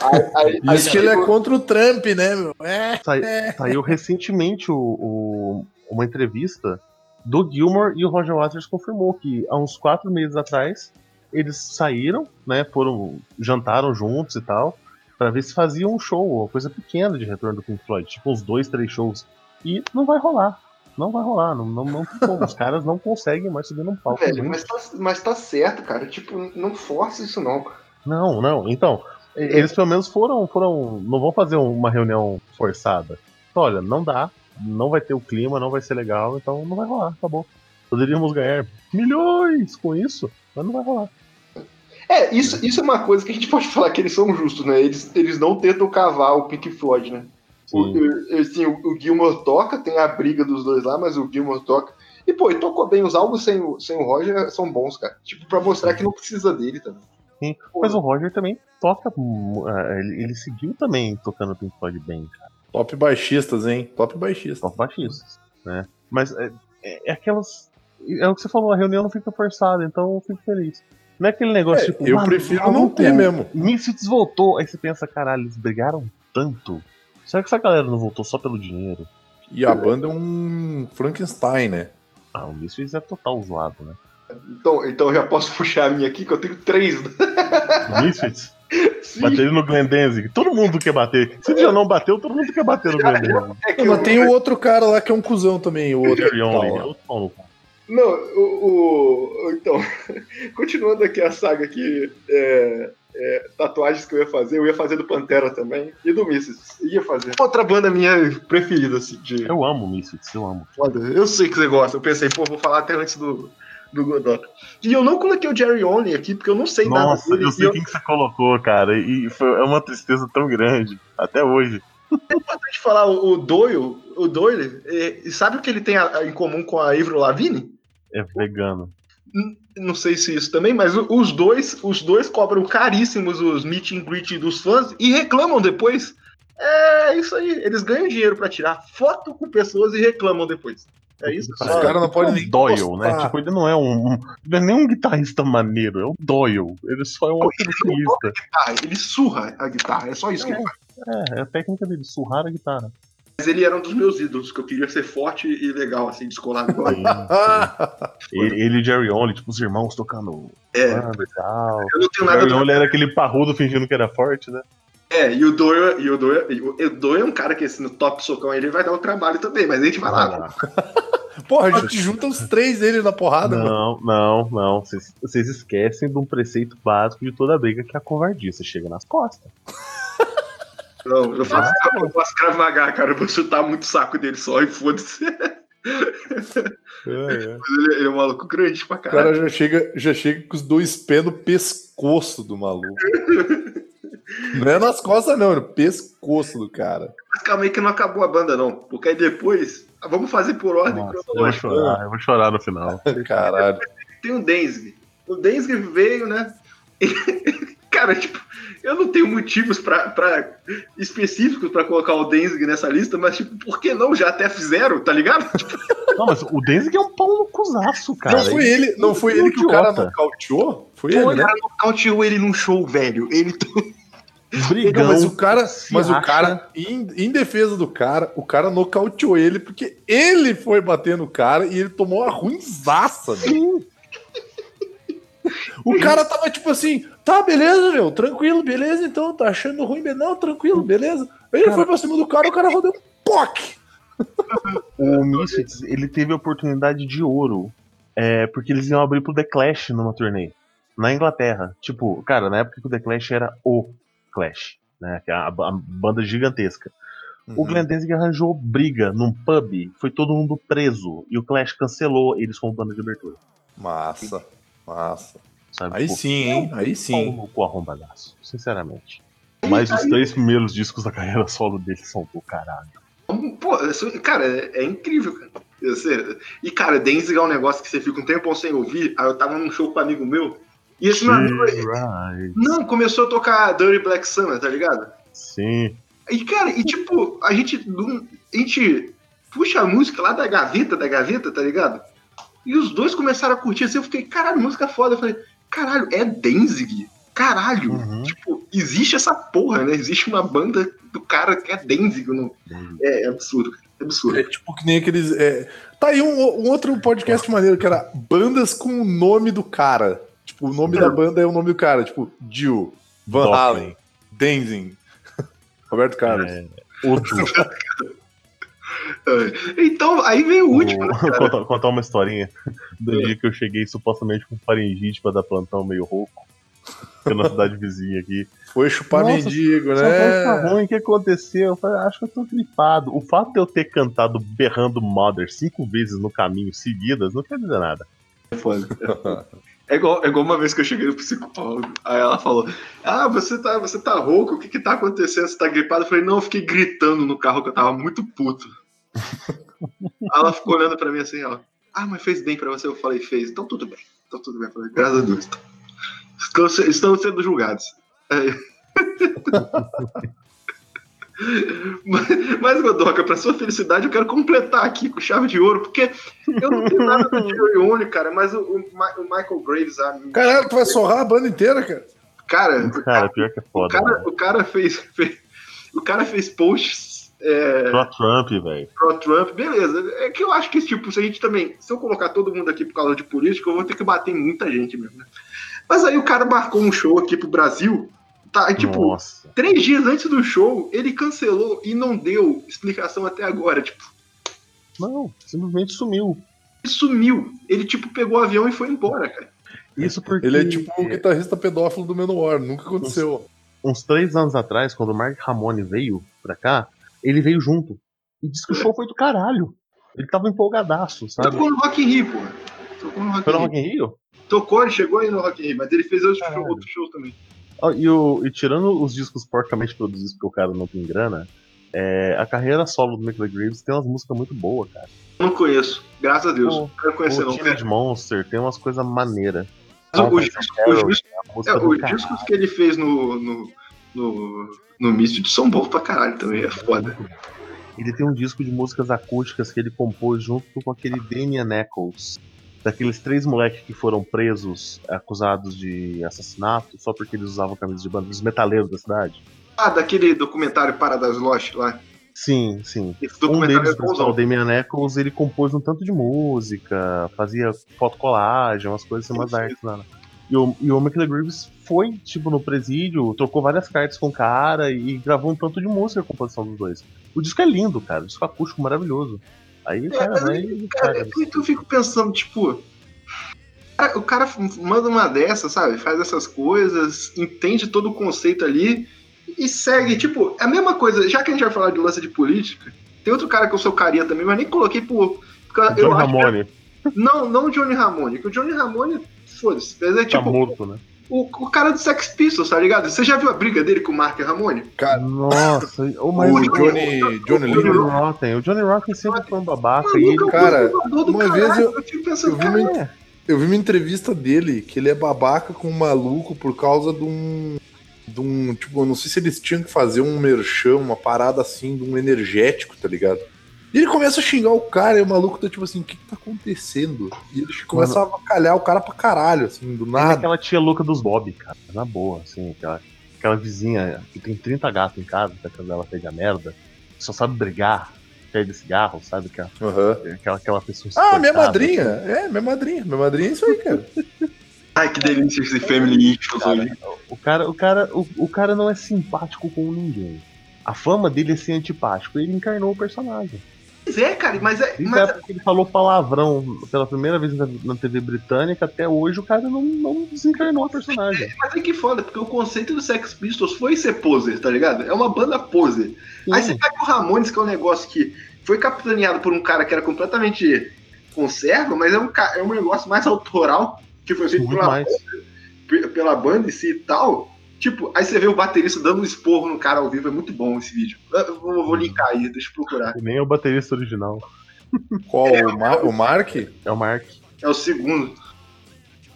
aí, aí, aí Isso que ele é chegou- contra o Trump, né, meu? É. Sai- Saiu recentemente o, o- uma entrevista do Gilmore e o Roger Waters confirmou que há uns quatro meses atrás eles saíram, né? Foram jantaram juntos e tal, pra ver se faziam um show, uma coisa pequena de retorno do Pink Floyd, tipo uns dois, três shows. E não vai rolar. Não vai rolar, não, não, não. Os caras não conseguem mais subir num palco. Velho, mas tá, mas tá certo, cara. Tipo, não força isso, não. Não, não. Então, e- eles pelo menos foram, foram. Não vão fazer uma reunião forçada. Olha, não dá, não vai ter o clima, não vai ser legal, então não vai rolar, acabou. Poderíamos ganhar milhões com isso, mas não vai rolar. É, isso, isso é uma coisa que a gente pode falar que eles são justos, né? Eles, eles não tentam cavar o Pink Floyd, né? O, eu- assim, o, o Gilmore toca, tem a briga dos dois lá, mas o Gilmore toca. E, pô, ele tocou bem. Os álbuns sem, o- sem o Roger são bons, cara. Tipo, pra mostrar que não precisa dele também. Sim, Pô, Mas o Roger também toca. é, Ele, ele seguiu também tocando Pink Floyd bem, cara. Top baixistas, hein? Top baixistas. São baixistas, né? Mas é, é, é aquelas. É o que você falou, a reunião não fica forçada, então eu fico feliz. Não é aquele negócio É, tipo. eu "Mano, prefiro não ter mesmo. Misfits voltou. Aí você pensa, caralho, eles brigaram tanto. Será que essa galera não voltou só pelo dinheiro? E a banda é um Frankenstein, né? Ah, o Misfits é total zoado, né? Então, então eu já posso puxar a minha aqui, que eu tenho três. né? Misfits? Sim, Bateram no Glenn Danzig. Todo mundo quer bater. Se já não bateu, todo mundo quer bater no Glenn Danzig. é que Não, mas eu- tem o outro cara lá que é um cuzão também, o outro. Que é no cu. Não, o, o- Então, continuando aqui a saga aqui, é, é, tatuagens que eu ia fazer, eu ia fazer do Pantera também, e do Misses. Ia fazer. Outra banda minha preferida, assim, de. Eu amo o Misfits, eu amo. Foda. Eu sei que você gosta. Eu pensei, pô, vou falar até antes do, do Godot. E eu não coloquei o Jerry Only aqui, porque eu não sei Nossa, nada dele. eu sei eu- quem que você colocou, cara. E foi, é uma tristeza tão grande. Até hoje. importante falar, o, Doyle, o Doyle, é, e sabe o que ele tem a- a- em comum com a Avril Lavigne? É vegano. Não sei se isso também, mas os dois, os dois cobram caríssimos os meet and greet dos fãs e reclamam depois. É isso aí, eles ganham dinheiro pra tirar foto com pessoas e reclamam depois. É isso? Os caras não podem nem Doyle, encostar. né? Tipo, ele não é um, um- Ele não é nem um guitarrista maneiro, é o Doyle. Ele só é um Pô, ele surra a guitarra, é só isso que ele faz. É, é a técnica dele, surrar a guitarra. Mas ele era um dos meus ídolos, que eu queria ser forte e legal, assim, descolado. igual ele. Ele, ele e Jerry Only, tipo, os irmãos tocando É, banda e tal. eu não O tenho nada Jerry. Only era aquele parrudo fingindo que era forte, né? É, e o Doyle, e o Doyle, o Doyle é um cara que assim, no top socão ele vai dar um trabalho também, mas a gente vai lá. Porra, a gente junta os três dele na porrada, mano. Não, não, não. Vocês- Vocês esquecem de um preceito básico de toda briga que é a covardia. Você chega nas costas. Não, eu faço, eu faço Krav Maga, cara, eu vou chutar muito o saco dele só e foda-se. Ele, ele é um maluco grande pra O caralho. cara já chega, já chega com os dois pés no pescoço do maluco. Não é nas costas, não, é no pescoço do cara. Mas calma aí que não acabou a banda, não. Porque aí depois, vamos fazer por ordem Nossa, eu vou chorar, eu vou chorar no final. Caralho. Tem o Denzig. O Denzig veio, né? Cara, tipo, eu não tenho motivos pra, pra, específicos pra colocar o Denzig nessa lista, mas, tipo, por que não? Já até fizeram, tá ligado? Não, mas o Denzig é um pau no cusaço, cara. não foi ele, não foi ele ele que o cara nocauteou? Foi Pô, ele, o né? cara nocauteou ele num show, velho. Ele. Brigão. Não, mas o cara, mas o cara em, em defesa do cara, o cara nocauteou ele porque ele foi bater no cara e ele tomou uma ruinzaça, velho. Sim. O cara tava tipo assim, tá, beleza, meu, tranquilo, beleza, então, tá achando ruim, não, tranquilo, beleza. Aí ele Cara- foi pra cima do cara, o cara rodou um POC. O Misfits, ele teve a oportunidade de ouro. É, porque eles iam abrir pro The Clash numa turnê. Na Inglaterra. Tipo, cara, na época que o The Clash era o Clash. Né, é a, a banda gigantesca. O Glenn Danzig arranjou briga num pub, foi todo mundo preso. E o Clash cancelou eles como banda de abertura. Massa, massa. Sabe? Aí Tipo, sim, hein? Aí sim. no cu arrombadaço, sinceramente. Mas os três primeiros discos da carreira solo dele são do caralho. Pô, isso- cara, é, é incrível, cara. Eu sei. E, cara, Denzig é um negócio que você fica um tempão sem ouvir. Aí eu tava num show com um amigo meu. E esse meu amigo. Right. Não, começou a tocar Dirty Black Summer, tá ligado? Sim. E, cara, e tipo, a gente, a gente puxa a música lá da gaveta, da gaveta, tá ligado? E os dois começaram a curtir assim, eu fiquei, caralho, música foda. Eu falei, caralho, é Denzig? Caralho, Uhum. tipo, existe essa porra, né? Existe uma banda do cara que é Denzig. Não... É, é absurdo. É absurdo. É tipo que nem aqueles. é, Tá aí um, um outro podcast maneiro que era bandas com o nome do cara. Tipo, o nome da banda é o nome do cara. Tipo, Jill, Van. Halen, Denzing, Roberto Carlos. É, outro. É. Então, aí vem o último, né, contar, contar uma historinha do dia que eu cheguei supostamente com faringite pra dar plantão meio rouco. Fiquei na cidade vizinha aqui. Foi chupar Nossa, mendigo, né? ruim, o que aconteceu? Eu falei, acho que eu tô gripado. O fato de eu ter cantado berrando Mother cinco vezes no caminho seguidas não quer dizer nada. É igual, é igual uma vez que eu cheguei no psicólogo, aí ela falou: Ah, você tá, você tá rouco, o que que tá acontecendo? Você tá gripado? Eu falei, não, eu fiquei gritando no carro que eu tava muito puto. Aí ela ficou olhando pra mim assim, ela, ah, mas fez bem pra você? Eu falei, fez, então tudo bem, então tudo bem. Eu falei, graças a Deus. Então. Estão, se- estão sendo julgados. Aí- Mas, mas, Godoka, pra sua felicidade, eu quero completar aqui com chave de ouro, porque eu não tenho nada do Jerry Only, cara, mas o, o o Michael Graves, a, Caralho, tu vai sorrar a banda inteira, cara. cara, Cara, pior que é o foda. cara, né? o cara fez, fez- o cara fez posts é, Pro Trump, velho. pro Trump, beleza. É que eu acho que, tipo, se a gente também, se eu colocar todo mundo aqui por causa de política, eu vou ter que bater em muita gente mesmo, né? Mas aí o cara marcou um show aqui pro Brasil, tá, e, tipo, Nossa. três dias antes do show, ele cancelou e não deu explicação até agora, tipo, Não, simplesmente sumiu. ele sumiu. Ele, tipo, pegou o avião e foi embora, cara. Isso porque. Ele é tipo o guitarrista pedófilo do Menor, nunca aconteceu. uns três anos atrás, quando o Mark Ramone veio pra cá, ele veio junto. E disse que o show foi do caralho. Ele tava empolgadaço, sabe? Tocou no Rock in Rio, pô. Tocou no Rock Foi no Rock in Rio? Tocou, ele chegou aí no Rock in Rio, mas ele fez outros Caralho. shows, outros shows também. Ó, E, o- e tirando os discos porcamente produzidos porque o cara não tem grana, é, a carreira solo do Michael Graves tem umas músicas muito boas, cara. Não conheço, graças a Deus. Pô, não quero conhecer, o não. Monster tem umas coisas maneiras. Mas o- os, discos- os discos- é, do os discos que ele fez no, no, no, no Misfit são bons pra caralho também, é foda. ele tem um disco de músicas acústicas que ele compôs junto com aquele Damian Eccles. Daqueles três moleques que foram presos, acusados de assassinato, só porque eles usavam camisas de banda, os metaleiros da cidade. Ah, daquele documentário Paradise Lost lá. Sim, sim. Esse Um deles, é o. Damian Eccles, ele compôs um tanto de música, fazia fotocolagem, umas coisas umas artes lá. né? E o, e o Michael Greaves foi, tipo, no presídio, trocou várias cartas com o cara e gravou um tanto de música a composição dos dois. O disco é lindo, cara, o disco acústico maravilhoso. Aí o cara vai Cara, é que eu fico pensando, tipo. cara, O cara manda uma dessa, sabe? Faz essas coisas, entende todo o conceito ali e segue. Tipo, é a mesma coisa. Já que a gente vai falar de lance de política, tem outro cara que eu sou carinha também, mas nem coloquei por. que- Ramone Não, não o Johnny Ramone, que o Johnny Ramone, foda-se. Mas é tá tipo, morto, né? o, o cara do Sex Pistols, tá ligado? Você já viu a briga dele com o Mark Ramone? Cara, Nossa, ou mais o o Johnny, Johnny Johnny Lee, Rotten. O Johnny Rotten sempre foi um babaca Maluco, e é ele. um cara, uma vez eu- fico pensando, eu vi uma, eu vi uma entrevista dele que ele é babaca com um maluco por causa de um. De um tipo, eu não sei se eles tinham que fazer um merchan, uma parada assim, de um energético, tá ligado? E ele começa a xingar o cara e o maluco tá tipo assim: o que, que tá acontecendo? E ele começa a avacalhar o cara pra caralho, assim, do Ele é nada. aquela tia louca dos Bob, cara. Na boa, assim, aquela, aquela vizinha que tem 30 gatos em casa, que a casa dela pega merda, só sabe brigar, perde cigarro, sabe? Aquela, Aham. aquela, aquela pessoa Ah, minha madrinha. É, minha madrinha. Minha madrinha é isso aí, cara. Ai, que delícia esse Family Issues hoje. O cara, o, cara, o, o cara não é simpático com ninguém. A fama dele é ser antipático. Ele encarnou o personagem. Pois é, cara, mas é. Desde Mas, a época que ele falou palavrão pela primeira vez na, TV britânica, até hoje o cara não, não desencarnou o personagem. mas é que foda, porque o conceito do Sex Pistols foi ser poser, tá ligado? É uma banda poser. Aí você pega o Ramones, que é um negócio que foi capitaneado por um cara que era completamente conserva, mas é um, é um negócio mais autoral, que foi feito Muito pela, mais. pe- pela banda em si e tal. Tipo, aí você vê o baterista dando um esporro no cara ao vivo, é muito bom esse vídeo. Eu vou, vou linkar aí, deixa eu procurar. E nem é o baterista original. Qual? O, Mar o Mark? É o Mark. É o segundo.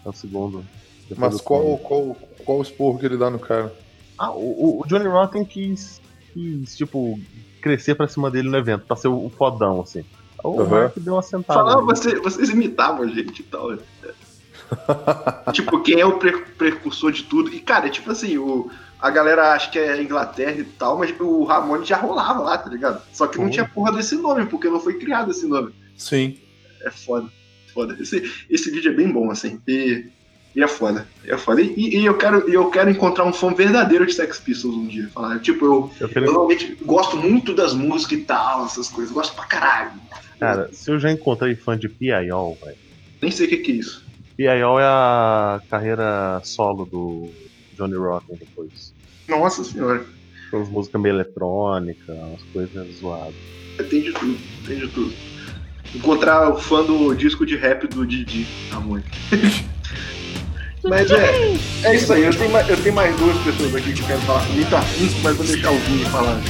É o segundo. Depois Mas qual, qual, qual o esporro que ele dá no cara? Ah, o, o- o Johnny Rotten quis, quis, tipo, crescer pra cima dele no evento, pra ser o, o fodão, assim. O Uhum. Mark deu uma sentada. Falava, você, vocês imitavam a gente e tal. tipo, quem é o pre- precursor de tudo. E, cara, é tipo assim, o, a galera acha que é Inglaterra e tal, mas o Ramone já rolava lá, tá ligado? Só que não Uhum. tinha porra desse nome, porque não foi criado esse nome. Sim. É foda. Foda. Esse, esse vídeo é bem bom, assim. E, e é foda. E é foda. E, e eu, quero, eu quero encontrar um fã verdadeiro de Sex Pistols um dia. Falar, tipo, eu, Eu eu normalmente gosto muito das músicas e tal, essas coisas. Gosto pra caralho. Cara, se eu já encontrei fã de P.I.O., velho. Nem sei o que, que é isso. P.I.O. é a carreira solo do Johnny Rotten depois. Nossa senhora. Com as músicas meio eletrônicas, umas coisas zoadas. Tem de tudo, tem de tudo. Encontrar o fã do disco de rap do Didi, amor. Mas é, é isso aí. Eu tenho, mais, eu tenho mais duas pessoas aqui que eu quero falar com muito afinco, mas vou deixar o Vini falar.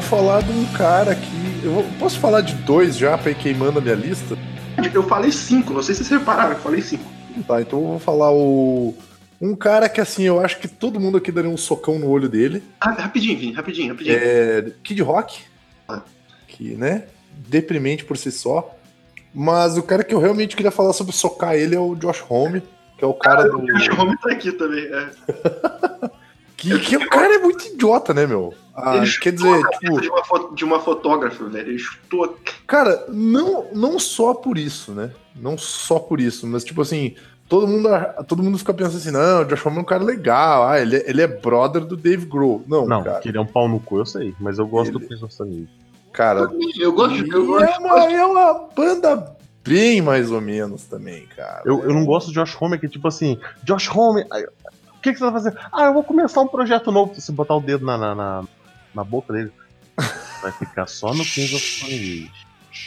Vou falar de um cara que. Eu posso falar de dois já pra ir queimando a minha lista? Eu falei cinco, não sei se vocês repararam, eu falei cinco. Tá, então eu vou falar o. Um cara que assim, eu acho que todo mundo aqui daria um socão no olho dele. Ah, rapidinho, Vini, rapidinho, rapidinho. É. Kid Rock. Ah. Que, né? Deprimente por si só. Mas o cara que eu realmente queria falar sobre socar ele é o Josh Homme, que é o cara do. O Josh Homme tá aqui também. É. Que, que o cara é muito idiota, né, meu? Ah, Ele quer dizer, a tipo, de uma, de uma fotógrafa, velho. Ele chutou. Cara, não, não só por isso, né? Não só por isso, mas tipo assim, todo mundo, todo mundo fica pensando assim, não, o Josh Homme é um cara legal, ah, ele, é- ele é brother do Dave Grohl. Não, Não, cara. que ele é um pau no cu, eu sei, mas eu gosto Ele- do Prince of Stone Age. Cara, Eu gosto, e eu gosto. é, uma, é uma banda bem mais ou menos também, cara. Eu, eu não gosto de Josh Homme, que tipo assim, Josh Homme, o que, que você vai fazer? Ah, eu vou começar um projeto novo. Se você botar o dedo na, na, na, na boca dele, vai ficar só no Kings of Stone Age.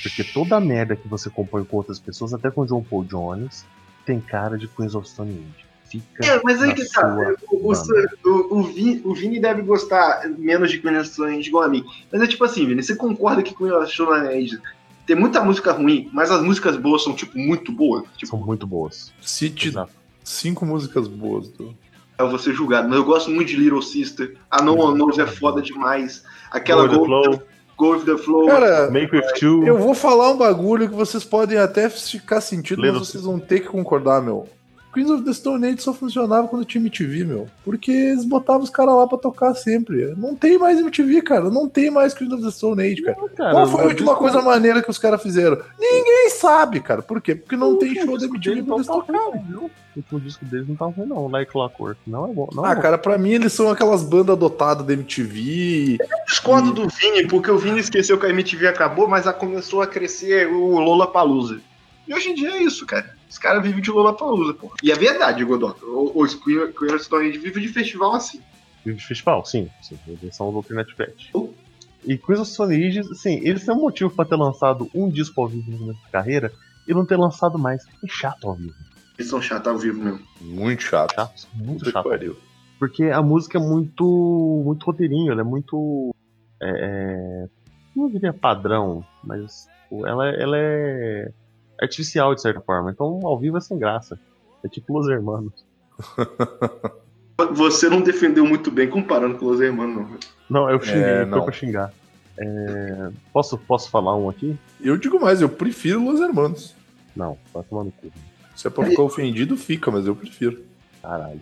Porque toda a merda que você compõe com outras pessoas, até com John Paul Jones, tem cara de Queens of Stone Age. Fica É, mas aí que tá. O, o, o, o Vini, o Vini deve gostar menos de Queen of Stone Age igual a mim. Mas é tipo assim, Vini, você concorda que Queen of Stone Age tem muita música ruim, mas as músicas boas são, tipo, muito boas? Tipo, São muito boas. Cite Exato. cinco músicas boas do. Eu vou ser julgado, mas eu gosto muito de Little Sister. A No One Knows é foda demais. Aquela Go with the Go, With The Flow. Cara, Make With Two. eu vou falar um bagulho que vocês podem até ficar sentindo, Little mas vocês vão ter que concordar, meu. Queens of the Stone Age só funcionava quando tinha MTV, meu. Porque eles botavam os caras lá pra tocar sempre. Não tem mais MTV, cara. Não tem mais Queens of the Stone Age, cara. Cara, Qual foi a última disco- coisa maneira que os caras fizeram? Ninguém sabe, cara. Por quê? Porque não o tem show da MTV pra eles não tá tocarem. viu? O último disco deles não tá ruim, não. Like Clockwork. Não é bom. Não Ah, é bom. cara, pra mim eles são aquelas bandas adotadas da MTV. Discordo do Vini, porque o Vini esqueceu que a MTV acabou, mas a começou a crescer o Lola Palusa. E hoje em dia é isso, cara. Os caras vivem de Lola Palusa, pô. E é verdade, Godot. O, o Queen Queen of Stone Age vive de festival assim. Vive de festival, sim. sim. Eles são os Alternate Fest. Uh. E Queens of Stone Age, assim, eles têm um motivo pra ter lançado um disco ao vivo da carreira e não ter lançado mais. É chato ao vivo. Eles são chatos ao vivo mesmo. Muito chato. Chato, muito chato. pariu. Porque a música é muito. muito roteirinho, ela é muito. É, é, não diria padrão, mas ela, ela é artificial de certa forma. Então ao vivo é sem graça. É tipo Los Hermanos. Você não defendeu muito bem comparando com os irmãos, não. Não, eu xinguei, É, foi não. pra xingar. É, posso, posso falar um aqui? Eu digo mais, eu prefiro Los Hermanos. Não, vai tomar no cu. Se é pra ficar ofendido, fica, mas eu prefiro. Caralho.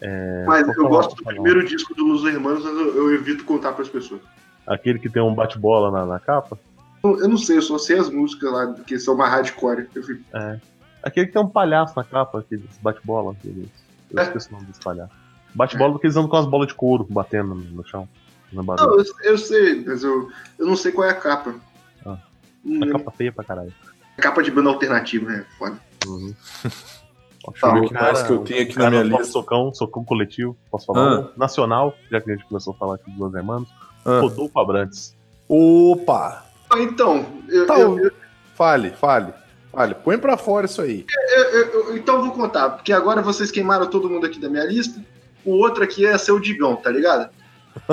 É, Mas eu falar- gosto do primeiro disco do Los Hermanos, mas eu, eu evito contar pras pessoas. Aquele que tem um bate-bola na, na capa? Eu, não sei, eu só sei as músicas lá, que são mais hardcore. Eu fico, Aquele que tem um palhaço na capa, aquele bate-bola. aqueles- Eu É. esqueci o nome desse palhaço. Bate-bola porque eles andam com as bolas de couro batendo no, chão. No não, eu, eu sei, mas eu, eu não sei qual é a capa. Ah. Hum, A capa feia pra caralho. capa de banda alternativa, né? Foda. Uhum. Deixa eu ver o que mais que eu tenho aqui na minha lista. Socão, socão coletivo, posso falar? Ah. um? Nacional, já que a gente começou a falar aqui de Los Hermanos. Ah. Rodolfo Abrantes. Opa! Então, eu, Tá, eu- eu- Fale, fale. Fale, põe pra fora isso aí. eu- eu- então eu vou contar, porque agora vocês queimaram todo mundo aqui da minha lista. O outro aqui é ser o Digão, tá ligado?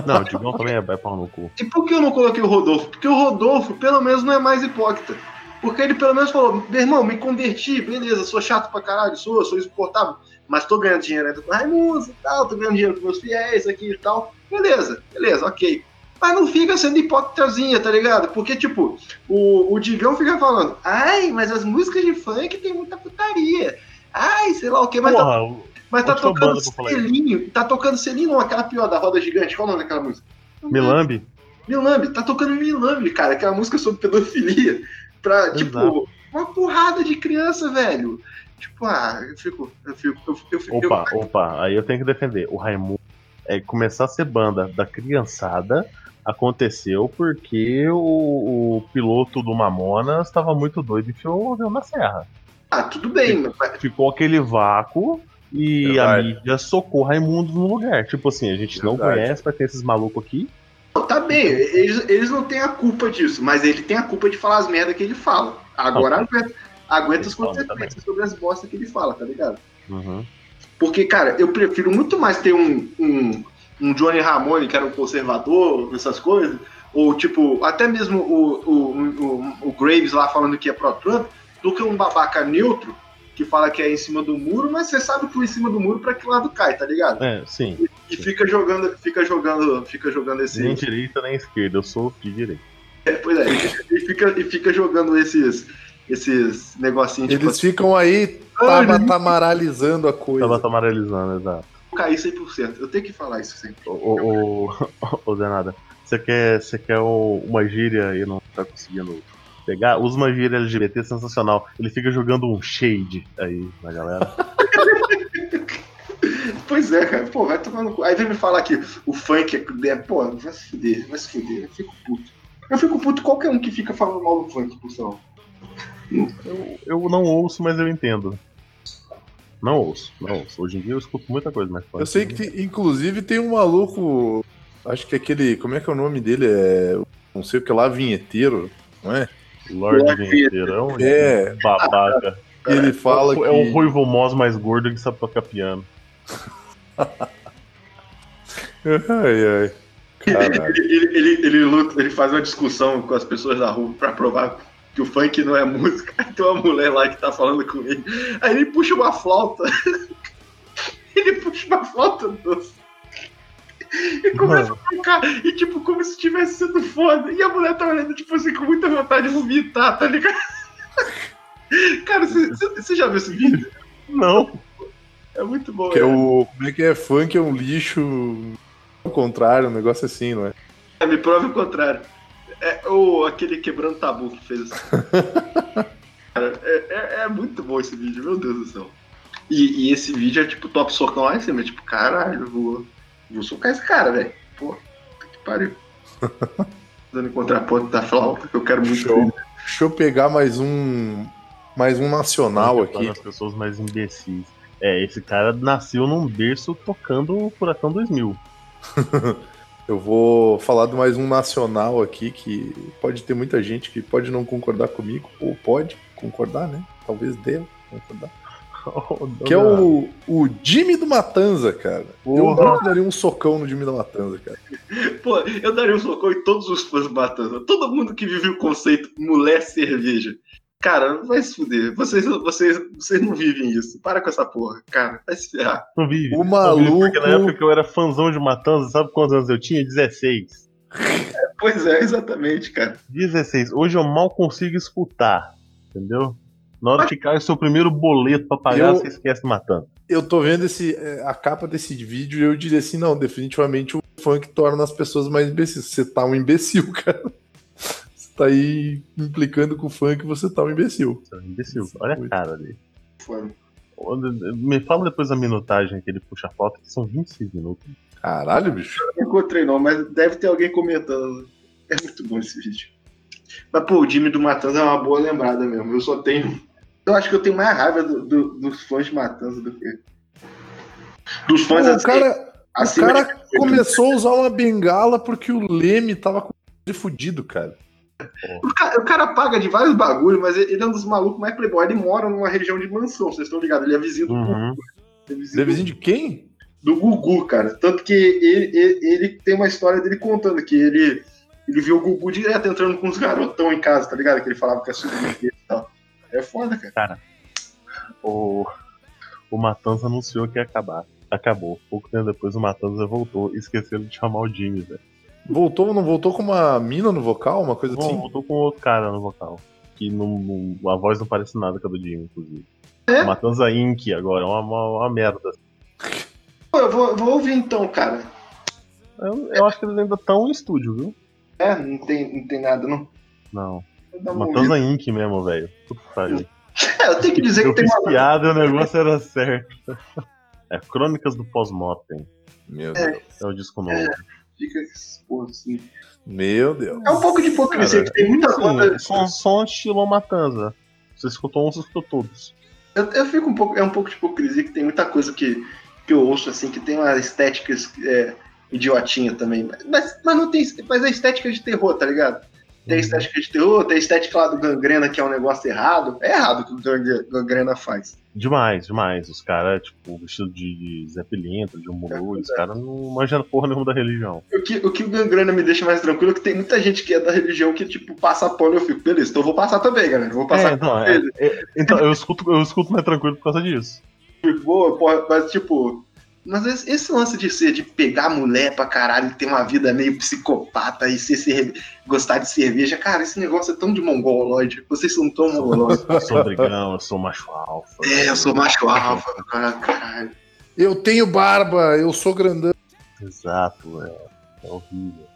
Não, o Digão também é, é pau no cu. E por que eu não coloquei o Rodolfo? Porque o Rodolfo, pelo menos, não é mais hipócrita. Porque ele pelo menos falou, meu irmão, me converti, beleza, sou chato pra caralho, sou, sou insuportável, mas tô ganhando dinheiro ainda com Raimundo e tal, tô ganhando dinheiro com meus fiéis aqui e tal. Beleza, beleza, ok. Mas não fica sendo hipócritazinha, tá ligado? Porque, tipo, o, o Digão fica falando, ai, mas as músicas de funk tem muita putaria. Ai, sei lá o que, mas tá, Porra, o- mas tá a tocando selinho, tá tocando selinho, não, aquela pior da roda gigante, qual o nome daquela música? Milambi? Milambi, tá tocando Milambi, cara, aquela música sobre pedofilia. Pra, tipo, Exato. uma porrada de criança, velho. Tipo, ah, eu fico. Eu fico. Eu, eu, fico- Opa, opa, aí eu tenho que defender. O Raimundo é começar a ser banda da criançada aconteceu porque o, o piloto do Mamonas estava muito doido e enfiou o avião na serra. ah, tudo bem, mas, Ficou aquele vácuo e a Verdade. mídia socou Raimundo no lugar. Tipo assim, a gente não Verdade. conhece, mas tem esses malucos aqui. não, tá bem, eles, eles não têm a culpa disso, mas ele tem a culpa de falar as merdas que ele fala. Agora aguenta, aguenta as consequências sobre as bostas que ele fala, tá ligado? Uhum. Porque, cara, eu prefiro muito mais ter um, um, um Johnny Ramone, que era um conservador, essas coisas, ou tipo, até mesmo o, o, o, o Graves lá falando que é pró-Trump, do que um babaca neutro que fala que é em cima do muro, mas você sabe que o em cima do muro pra que lado cai, tá ligado? É, sim. E fica jogando, fica jogando, fica jogando esse. Nem direita nem esquerda, eu sou de direita. É, pois é, e fica, e fica jogando esses, esses negocinhos, tipo Eles ficam aí Ah, tama- tamaralizando a coisa. Tava tamarelizando, exato. Cair 100%. Eu tenho que falar isso sempre. Ô, ô, ô, Danada, você quer, você quer uma gíria e não tá conseguindo pegar, usa uma gíria LGBT sensacional. Ele fica jogando um shade aí na galera. Pois é, cara. Pô, vai tomar no cu. Aí vem me falar que o funk é. é pô, vai se fuder, vai se fuder. Eu fico puto. Eu fico puto qualquer um que fica falando mal do funk, por sinal. Eu, eu não ouço, mas eu entendo. Não ouço, não ouço. Hoje em dia eu escuto muita coisa, mas Eu sei que, tem- inclusive, tem um maluco. Acho que aquele. Como é que é o nome dele? É. Não sei o que lá, vinheteiro, não é? Lorde Lorde Vinheteiro é um É. babaca. Ele fala que. É um ruivo mós mais gordo que sabe tocar piano. Ai, ai. Ele, ele, ele, ele luta, ele faz uma discussão com as pessoas da rua pra provar que o funk não é música. Aí tem uma mulher lá que tá falando com ele. Aí ele puxa uma flauta. Ele puxa uma flauta doce. E começa a tocar. E tipo, como se estivesse sendo foda. E a mulher tá olhando, tipo assim, com muita vontade de vomitar, tá ligado? Cara, você- já viu esse vídeo? Não. É muito bom. Que é né? o. Como é que é? Funk é um lixo. Ao contrário, um negócio assim, não é? É, Me prova o contrário. É o, aquele quebrando tabu que fez. Cara, é, é- é muito bom esse vídeo, meu Deus do céu. E, e esse vídeo é tipo top socão lá em cima, tipo, caralho, eu vou, vou socar esse cara, velho. Pô, que pariu. Dando contraponto da flauta, que eu quero muito Show. ver. Deixa eu pegar mais um. Mais um nacional aqui. As pessoas mais imbecis. É, esse cara nasceu num berço tocando o Furacão 2000. Eu vou falar de mais um nacional aqui que pode ter muita gente que pode não concordar comigo, ou pode concordar, né? Talvez deva concordar. Que é o, o Jimmy do Matanza, cara. Eu Porra. nunca daria um socão no Jimmy do Matanza, cara. Pô, eu daria um socão em todos os fãs Matanza. Todo mundo que vive o conceito mulher cerveja. Cara, vai se fuder. Vocês, vocês, vocês não vivem isso. Para com essa porra, cara. Vai se ferrar. Não vive. O Não vive, Porque na maluco- época que eu era fãzão de Matanza, sabe quantos anos eu tinha? 16. Pois é, exatamente, cara. 16. Hoje eu mal consigo escutar. Entendeu? Na hora que cai o seu primeiro boleto pra pagar, Eu- você esquece matando. Eu tô vendo esse, é, a capa desse vídeo e eu diria assim: não, definitivamente o funk torna as pessoas mais imbecis. Você tá um imbecil, cara. Tá aí implicando com o funk, você tá um imbecil. Você é um imbecil. Olha a cara dele. Me fala depois a minutagem que ele puxa a foto, que são 26 minutos. Caralho, bicho. Não encontrei não, mas deve ter alguém comentando. É muito bom esse vídeo. Mas, pô, o Jimmy do Matanza é uma boa lembrada mesmo. Eu só tenho. Eu acho que eu tenho mais raiva do- do- dos fãs de Matanza do que. Dos fãs o assim, cara, o cara de- começou a usar uma bengala porque o Leme tava com ele fudido, cara. O cara, o cara paga de vários bagulhos, mas ele é um dos malucos mais playboy. Ele mora numa região de mansão, vocês estão ligados? Ele é vizinho do Gugu. Uhum. Ele é Ele é vizinho de quem? do Gugu, cara. Tanto que ele, ele, ele tem uma história dele contando que ele, ele viu o Gugu direto entrando com uns garotão em casa, tá ligado? Que ele falava que é sobrinho dele e tal. É foda, cara. O, o Matanza anunciou que ia acabar. Acabou. Pouco tempo depois o Matanza voltou e esqueceram de chamar o Jimmy, velho. Voltou, não voltou com uma mina no vocal, uma coisa Bom, assim? voltou com outro cara no vocal. Que não, não- a voz não parece nada com a do Jimmy, inclusive. É? Matanza Inc. agora, é uma, uma, uma merda. Pô, eu vou, vou ouvir então, cara. Eu, eu acho que eles ainda estão em estúdio, viu? É, não tem, não tem nada, não. Não. Matanza Inc. mesmo, velho. Puta que. É, eu tenho que dizer Eu que tem uma. piada o negócio era certo. É Crônicas do Pós-Mortem. Meu Deus. É o disco novo. Fica porra, assim. Meu Deus. É um pouco de hipocrisia, que tem muita Sim, banda. som, som estilo Matanza. Você escutou um, você escutou todos. Eu, eu fico um pouco. É um pouco de hipocrisia que tem muita coisa que, que eu ouço, assim, que tem uma estética é, idiotinha também. Mas, mas não tem. Mas é estética de terror, tá ligado? Tem estética de terror, tem estética lá do gangrena, que é um negócio errado. É errado o que o Gang- gangrena faz. Demais, demais. Os caras, tipo, vestido de Zé Pilintra, de Umuru, os caras não manjam porra nenhuma da religião. O que, o que o gangrena me deixa mais tranquilo é que tem muita gente que é da religião que, tipo, passa pano e eu fico, beleza, então eu vou passar também, galera. Eu vou passar É, não, é- é- então, eu escuto, eu escuto mais tranquilo por causa disso. Tipo, boa, porra, mas tipo. Mas esse, lance de ser, de pegar mulher pra caralho, ter uma vida meio psicopata e ser, ser- gostar de cerveja, cara, esse negócio é tão de mongoloide. Vocês são tão mongoloides. Eu sou brigão, eu sou macho alfa. é, eu sou macho alfa, cara, caralho. Eu tenho barba, eu sou grandão. Exato, é, é horrível.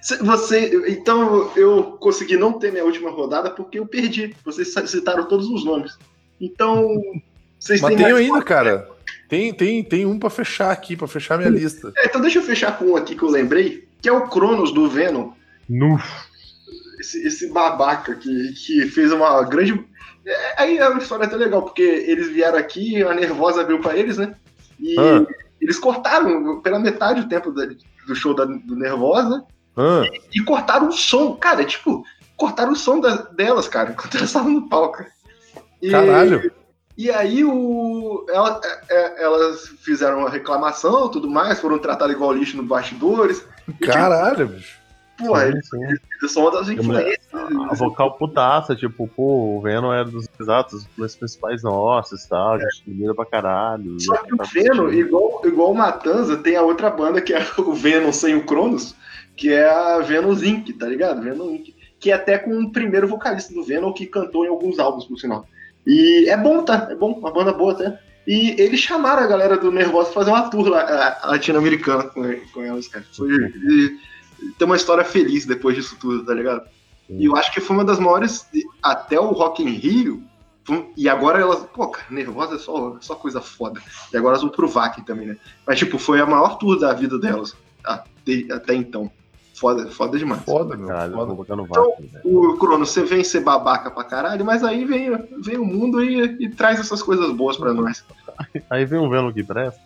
Se- Você, então eu consegui não ter minha última rodada porque eu perdi. Vocês citaram todos os nomes. Então, vocês Mas têm tem mais- ainda, cara. Tem, tem, tem um pra fechar aqui, pra fechar minha lista. É, então deixa eu fechar com um aqui que eu lembrei, que é o Cronos do Venom. No, Esse, esse babaca que, que fez uma grande. É, aí é uma história até legal, porque eles vieram aqui, a Nervosa abriu pra eles, né? E Ah. eles cortaram pela metade o tempo da- do show da, do Nervosa Ah, e cortaram o som. Cara, tipo, cortaram o som da- delas, cara, enquanto elas estavam no palco. E- caralho. E aí o, ela- é- é- elas fizeram uma reclamação tudo mais, foram tratadas igual lixo no bastidores. Caralho, bicho. Porra, sim, eles sim. eles são uma das A influências. a vocal putaça, tipo, pô, o Venom era dos exatos, dos principais nossos e tal, a gente admira pra caralho. Só que o Venom, igual, igual o Matanza, tem a outra banda que é o Venom sem o Cronos, que é a Venom Inc., tá ligado? Venom Inc., que é até com o primeiro vocalista do Venom que cantou em alguns álbuns, por sinal. E é bom, tá? É bom, uma banda boa até. E eles chamaram a galera do Nervosa pra fazer uma tour latino-americana com, com elas, cara. Foi, e, tem uma história feliz depois disso tudo, tá ligado? E eu acho que foi uma das maiores, até o Rock in Rio, e agora elas, pô, cara, Nervosa é só, só coisa foda. E agora elas vão pro VAC também, né? Mas, tipo, foi a maior tour da vida delas, até, até então. Foda, foda demais. Foda, meu. Caralho, eu Foda. vou no Então, vácuo, velho. O Crono, você vem ser babaca pra caralho, mas aí vem, vem o mundo e, e traz essas coisas boas pra nós. Aí vem um Venom que presta.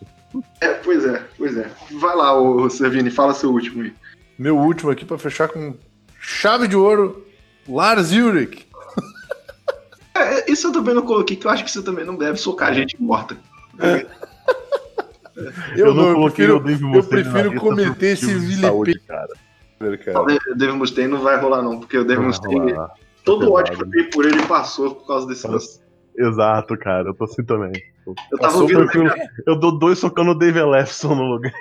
É, pois é, pois é. Vai lá, ô Servini, fala seu último aí. Meu último aqui pra fechar com chave de ouro. Lars Ulrich. É, isso eu também não coloquei, que eu acho que você também não deve socar gente morta. Eu, não, eu coloquei prefiro, o Dave eu Mustaine na prefiro cometer esse saúde, cara. O Dave Mustaine não vai rolar, não, porque o Dave Mustaine, todo o ódio que eu tenho por ele passou por causa desse lance. Exato, cara, eu tô assim também. Eu tava Passou ouvindo, Eu, eu dou dois socando o Dave Lefson no lugar.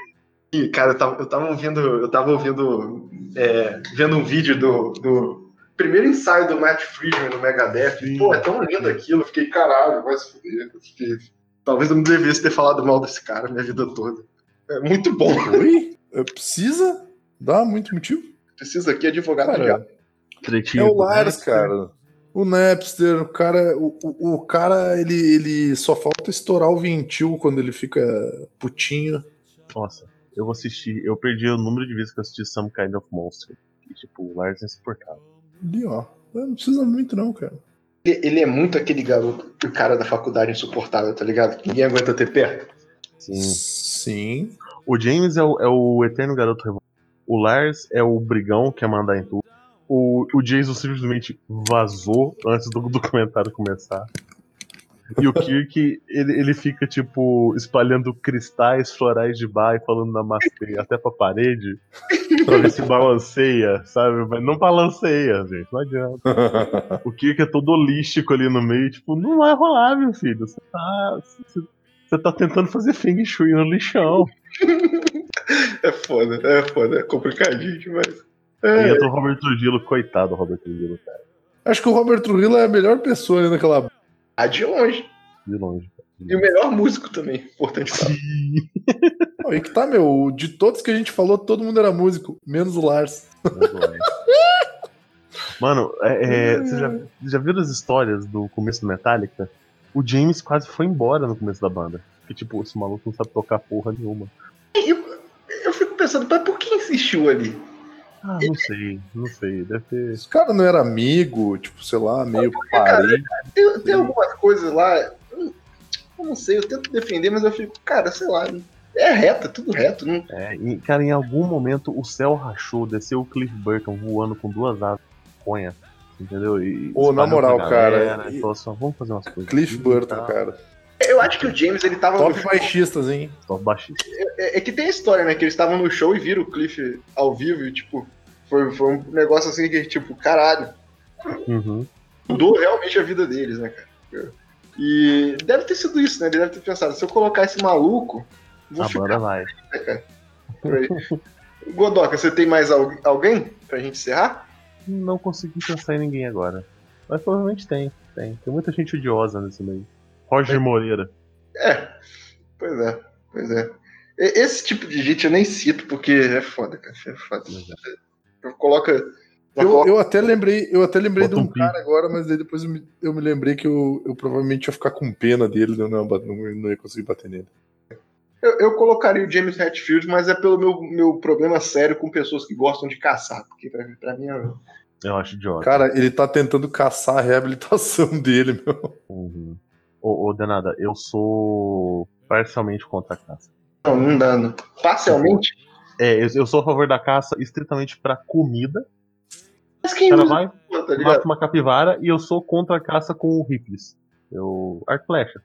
cara, eu tava, eu tava ouvindo, eu tava ouvindo, é, vendo um vídeo do, do primeiro ensaio do Matt Friedman no Megadeth. Sim. Pô, é tão lindo aquilo, eu fiquei, caralho, vai se fuder. Fiquei, talvez eu não devesse ter falado mal desse cara minha vida toda. É muito bom. Oi? É, Precisa? Dá muito motivo? Precisa aqui advogado Cara, já. É o Lars, cara. O Napster, o cara, o, o, o cara, ele, ele só falta estourar o ventil quando ele fica putinho. Nossa, eu vou assistir. Eu perdi o número de vezes que eu assisti Some Kind of Monster. E, tipo, o Lars é insuportável. Ali, ó. Não precisa muito, não, cara. Ele, ele é muito aquele garoto, o cara da faculdade insuportável, tá ligado? Que ninguém aguenta ter perto. Sim. Sim. O James é o, é o eterno garoto revoltado. O Lars é o brigão que quer mandar em tudo. O, o Jason simplesmente vazou antes do documentário começar. E o Kirk, ele, ele fica, tipo, espalhando cristais florais de bar e falando namastê até pra parede pra ver se balanceia, sabe? Mas não balanceia, gente, não adianta. O Kirk é todo holístico ali no meio, tipo, não vai rolar, meu filho. Você tá, você, você tá tentando fazer feng shui no lixão. É foda, é foda, é complicadinho demais. E É, entra o Robert Trujillo, coitado do Robert Trujillo, cara, Acho que o Robert Trujillo é a melhor pessoa ali naquela. ah, de longe. de longe. E o melhor músico também, importante falar. Não, e que tá, meu. De todos que a gente falou, todo mundo era músico, menos o Lars. Muito longe. Mano, é, é, você já, já viu as histórias do começo do Metallica? O James quase foi embora no começo da banda. Que tipo, esse maluco não sabe tocar porra nenhuma. Eu, eu fico pensando, mas por que insistiu ali? Ah, não sei, não sei. Deve ter. Esse cara não era amigo, tipo, sei lá, meio parente. Tem, tem algumas coisas lá, eu não sei, eu tento defender, mas eu fico, cara, sei lá, é reto, é tudo reto. Não... É, e, cara, em algum momento o céu rachou, desceu o Cliff Burton voando com duas asas de conha. Entendeu? E Ô, na moral, pra cara, galera, e- falou assim, vamos fazer umas coisas. Cliff aqui, Burton, tá? cara. Eu acho que o James, ele tava Top baixistas, hein? Top baixista. É, é que tem a história, né? Que eles estavam no show e viram o Cliff ao vivo e, tipo, foi, foi um negócio assim que, tipo, caralho, Uhum. mudou realmente a vida deles, né, cara? E deve ter sido isso, né? Ele deve ter pensado, se eu colocar esse maluco, vou A ficar vai. né, cara? Você tem mais al- alguém pra gente encerrar? Não consegui pensar em ninguém agora. Mas provavelmente tem, tem. Tem muita gente odiosa nesse meio. Roger Moreira. É, pois é, pois é. Esse tipo de gente eu nem cito, porque é foda, cara. É foda. Já Eu, coloca- eu até lembrei, eu até lembrei de um um cara agora, mas depois eu me, eu me lembrei que eu, eu provavelmente ia ficar com pena dele, eu não, ia bat- não, não ia conseguir bater nele. Eu, eu colocaria o James Hetfield, mas é pelo meu, meu problema sério com pessoas que gostam de caçar. Porque pra, pra mim é. Eu acho idiota. Cara, ele tá tentando caçar a reabilitação dele, meu. Uhum. Ô, ô, Danada, eu sou parcialmente contra a caça. Não, não dá. Não. Parcialmente. É, eu, eu sou a favor da caça estritamente pra comida. Mas quem O cara usa, vai, tá mata uma capivara e eu sou contra a caça com rifles. Eu. Arco flecha.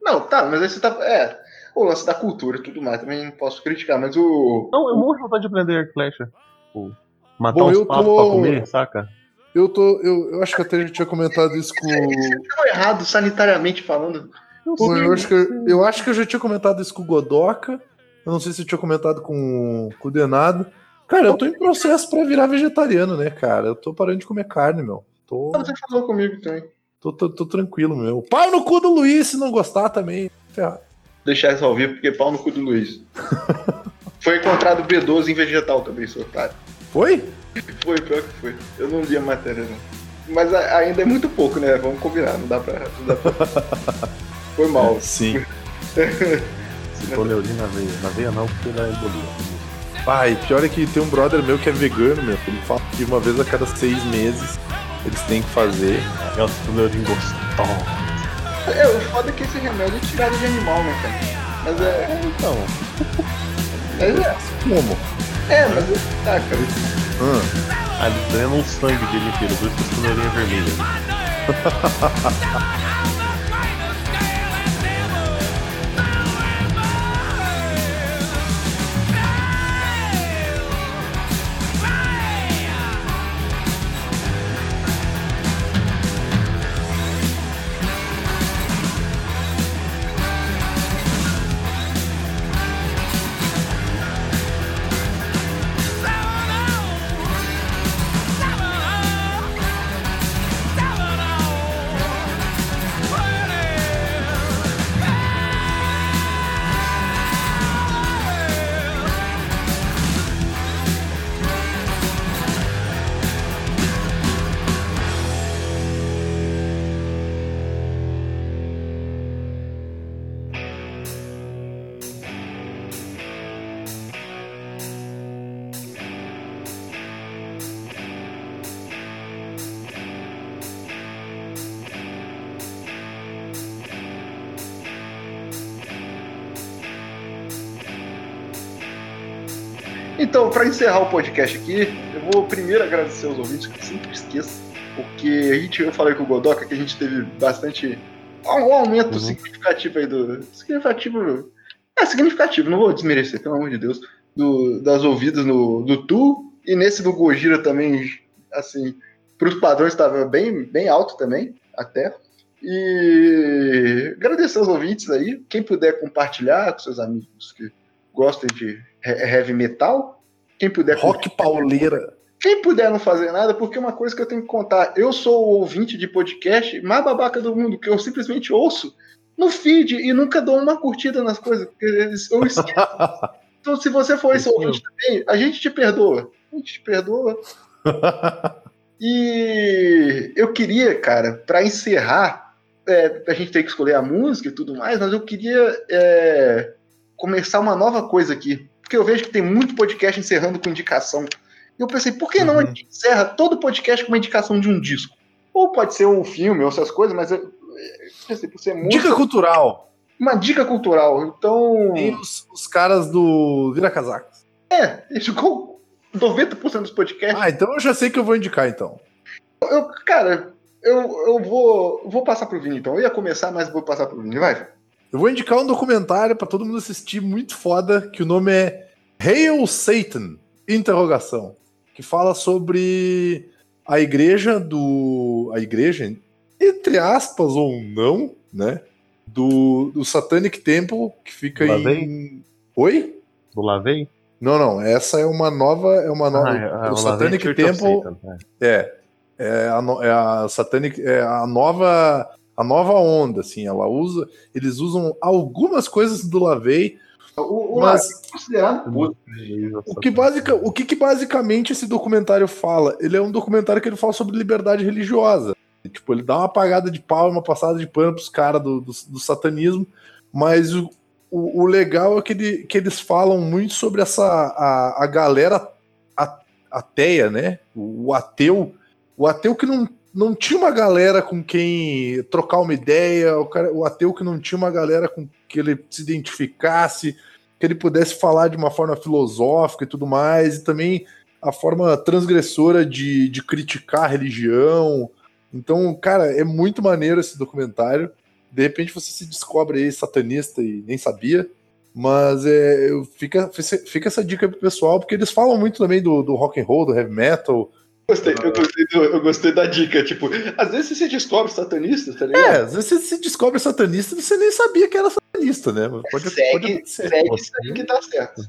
Não, tá, mas aí você tá. É. O lance da cultura e tudo mais, também não posso criticar, mas o. Não, eu morro de vontade de aprender arco flecha. Tipo, matar Bom, uns patos tô- pra comer, saca? Eu tô. Eu, eu acho que até já tinha comentado isso com. Tá errado, sanitariamente falando. Pô, eu, acho que, eu, acho que eu já tinha comentado isso com o Godoka. Eu não sei se eu tinha comentado com, com o Denado. Cara, eu tô em processo pra virar vegetariano, né, cara? Eu tô parando de comer carne, meu. Tô, Você falou comigo também. tô, tô, tô tranquilo, meu. Pau no cu do Luiz se não gostar também. Ferrado. Deixar isso ao vivo, porque pau no cu do Luiz. Foi encontrado B12 em vegetal também, seu otário. Foi? Foi, pior que foi. Eu não li a matéria, não. Mas a- ainda é muito pouco, né? Vamos combinar, não dá pra. Não dá pra... Foi mal. Sim. Se for neurina na veia. Na veia não, porque dá embolia. Pai, pior é que tem um brother meu que é vegano, meu. Ele fala que uma vez a cada seis meses eles têm que fazer. Aquela neurina gostosa. É, o foda é que esse remédio é tirado de animal, né, cara? Mas é. É, então. Mas é, Como? é mas é. Tá, cara. Ah, Ah, eles drenam o sangue dele inteiro, por isso que é vermelha. Então, pra encerrar o podcast aqui, eu vou primeiro agradecer aos ouvintes, que sempre esqueço, porque a gente, eu falei com o Godoka que a gente teve bastante. um aumento Uhum. significativo aí do. Significativo. É, significativo, não vou desmerecer, pelo amor de Deus. Do, das ouvidas no, do Tu, e nesse do Gojira também, assim, pros padrões estava bem, bem alto também, até. E agradecer aos ouvintes aí, quem puder compartilhar com seus amigos que gostam de he- heavy metal, quem puder rock pauleira. quem puder não fazer nada, porque uma coisa que eu tenho que contar, eu sou o ouvinte de podcast mais babaca do mundo, que eu simplesmente ouço no feed e nunca dou uma curtida nas coisas, porque eu esqueço. Então, se você for esse ouvinte também, a gente te perdoa. A gente te perdoa. E eu queria, cara, pra encerrar, é, a gente tem que escolher a música e tudo mais, mas eu queria é, começar uma nova coisa aqui. Porque eu vejo que tem muito podcast encerrando com indicação. E eu pensei, por que não a Uhum. gente encerra todo podcast com uma indicação de um disco? Ou pode ser um filme ou essas coisas, mas eu, pensei, por ser muito. Dica cultural. Uma dica cultural. Então. Tem os, os caras do Vira Casacos. É, isso com 90% dos podcasts. Ah, então eu já sei que eu vou indicar então. Eu, cara, eu, eu vou, vou passar pro Vini então. Eu ia começar, mas vou passar pro Vini. Vai. Eu vou indicar um documentário pra todo mundo assistir muito foda, que o nome é Hail Satan, interrogação, que fala sobre a igreja do a igreja entre aspas ou não, né, do, do Satanic Temple que fica Lá em vem? Oi? Do Lavei? Não, não, essa é uma nova, é uma nova, Ah, o o Lavei Satanic Temple Satan, é. é, é a, é a Satanic, é a nova, a nova onda, assim, ela usa, eles usam algumas coisas do Lavei O, o Mas- é considerado podre. O que, basica, o que, que basicamente esse documentário fala? Ele é um documentário que ele fala sobre liberdade religiosa. E, Tipo, ele dá uma apagada de pau, uma passada de pano pros caras do, do, do satanismo, mas o, o, o legal é que, ele, que eles falam muito sobre essa a, a galera ateia, né? O, o ateu, o ateu que não, não tinha uma galera com quem trocar uma ideia, o, cara, o ateu que não tinha uma galera com que ele se identificasse, que ele pudesse falar de uma forma filosófica e tudo mais, e também a forma transgressora de, de criticar a religião. Então, cara, é muito maneiro esse documentário. De repente você se descobre aí satanista e nem sabia. Mas é, fica, fica essa dica pro pessoal, porque eles falam muito também do, do rock and roll, do heavy metal. Gostei, eu, gostei do- eu gostei da dica. Tipo, às vezes você descobre satanista, tá ligado? É, às vezes você se descobre satanista e você nem sabia que era satanista, né? Pode, Segue, pode acontecer. segue isso aí que tá certo.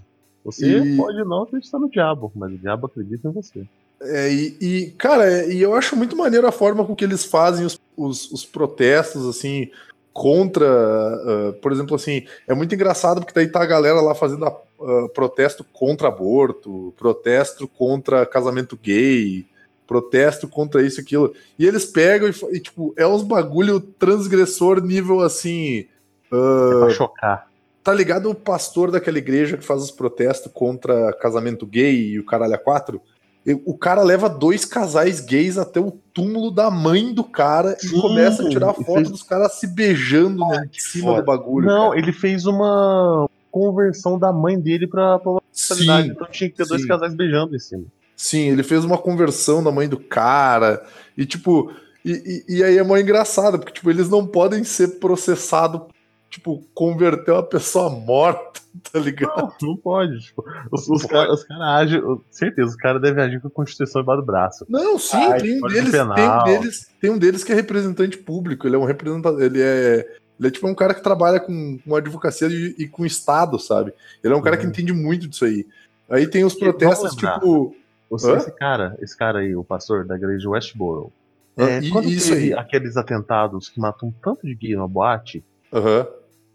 Você E- pode não acreditar no diabo, mas o diabo acredita em você. É, e, e, cara, é, e eu acho muito maneiro a forma com que eles fazem os, os, os protestos, assim, contra, ah, por exemplo, assim, é muito engraçado porque daí tá a galera lá fazendo a- ah, protesto contra aborto, protesto contra casamento gay, protesto contra isso e aquilo, e eles pegam e, e, tipo, é uns bagulho transgressor nível, assim, É pra chocar. tá ligado o pastor daquela igreja que faz os protestos contra casamento gay e o caralho a quatro? O cara leva dois casais gays até o túmulo da mãe do cara Sim, e começa a tirar foto fez- dos caras se beijando né, em cima foda. do bagulho. Não, cara. ele fez uma conversão da mãe dele pra pra. Sim, Então tinha que ter dois sim. casais beijando em cima. Sim, ele fez uma conversão da mãe do cara. E tipo, e, e, e aí é mó engraçado, porque tipo, eles não podem ser processados, tipo, converter uma pessoa morta, tá ligado? Não, não pode. Tipo, os, os caras cara agem. Certeza, os caras devem agir com a Constituição embaixo do braço. Não, sim, Ai, tem, um deles, tem, um deles, tem um deles que é representante público, ele é um representante, ele é, ele é tipo um cara que trabalha com, com advocacia e, e com Estado, sabe? Ele é um cara que Uhum. entende muito disso aí. Aí tem os protestos, tipo. Você, Hã? esse cara, esse cara aí, o pastor da igreja de Westboro. É, e- quando isso teve aí. aqueles atentados que matam um tanto de gay na boate, Aham.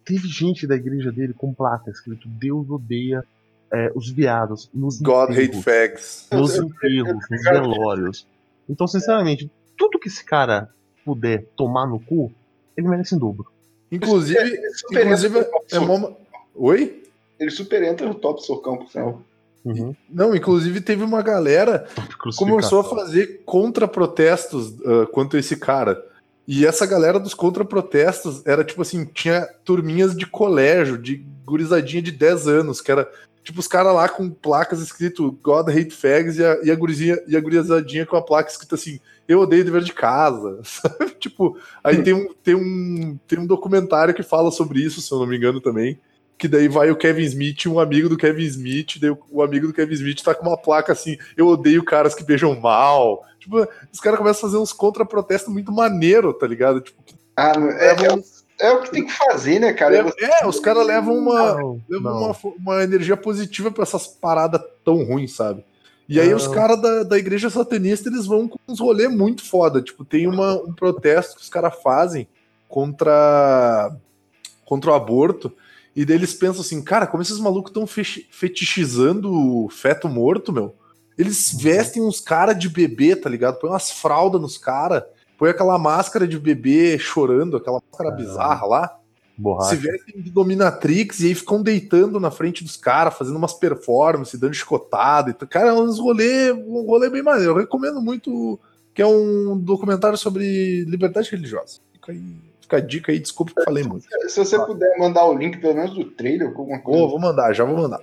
teve gente da igreja dele com placa escrito Deus odeia é, os viados nos God hate fags. nos enterros, nos velórios. Então, sinceramente, tudo que esse cara puder tomar no cu, ele merece em dobro. Inclusive, Ele super inclusive entra no top é socão. mó- Oi? Ele super entra no top socão, por sinal. Uhum. Não, inclusive teve uma galera começou a fazer contra-protestos ah, quanto a esse cara. E essa galera dos contra-protestos era tipo assim, tinha turminhas de colégio, de gurizadinha de 10 anos, que era tipo os caras lá com placas escrito God hate fags e a, e a, gurizinha, e a gurizadinha com a placa escrita assim, eu odeio dever de casa, sabe? Tipo, aí tem um, tem, um, tem um documentário que fala sobre isso, se eu não me engano também, que daí vai o Kevin Smith, e um amigo do Kevin Smith, daí o, amigo do Kevin Smith tá com uma placa assim, eu odeio caras que beijam mal. Tipo, os caras começam a fazer uns contra-protestos muito maneiro, tá ligado? Tipo, Ah, é, levam- é, é o que tem que fazer, né, cara? é, é, os caras levam uma, Não, levam não. uma, uma energia positiva pra essas paradas tão ruins, sabe? E aí Não. os caras da, da igreja satanista, eles vão com uns rolê muito foda. Tipo, tem uma, um protesto que os caras fazem contra, contra o aborto. E daí eles pensam assim, cara, como esses malucos estão fetichizando o feto morto, meu? Eles vestem uns caras de bebê, tá ligado? Põe umas fraldas nos caras, põe aquela máscara de bebê chorando, aquela máscara bizarra lá se Borracha. vestem de dominatrix e aí ficam deitando na frente dos caras, fazendo umas performances, dando chicotada. Cara, é uns rolê, um rolê bem maneiro. Eu recomendo muito, que é um documentário sobre liberdade religiosa. Fica, aí, fica a dica aí, desculpa que eu falei muito. Se você puder mandar o link, pelo menos, do trailer, ou alguma coisa. Vou, vou mandar, já vou mandar.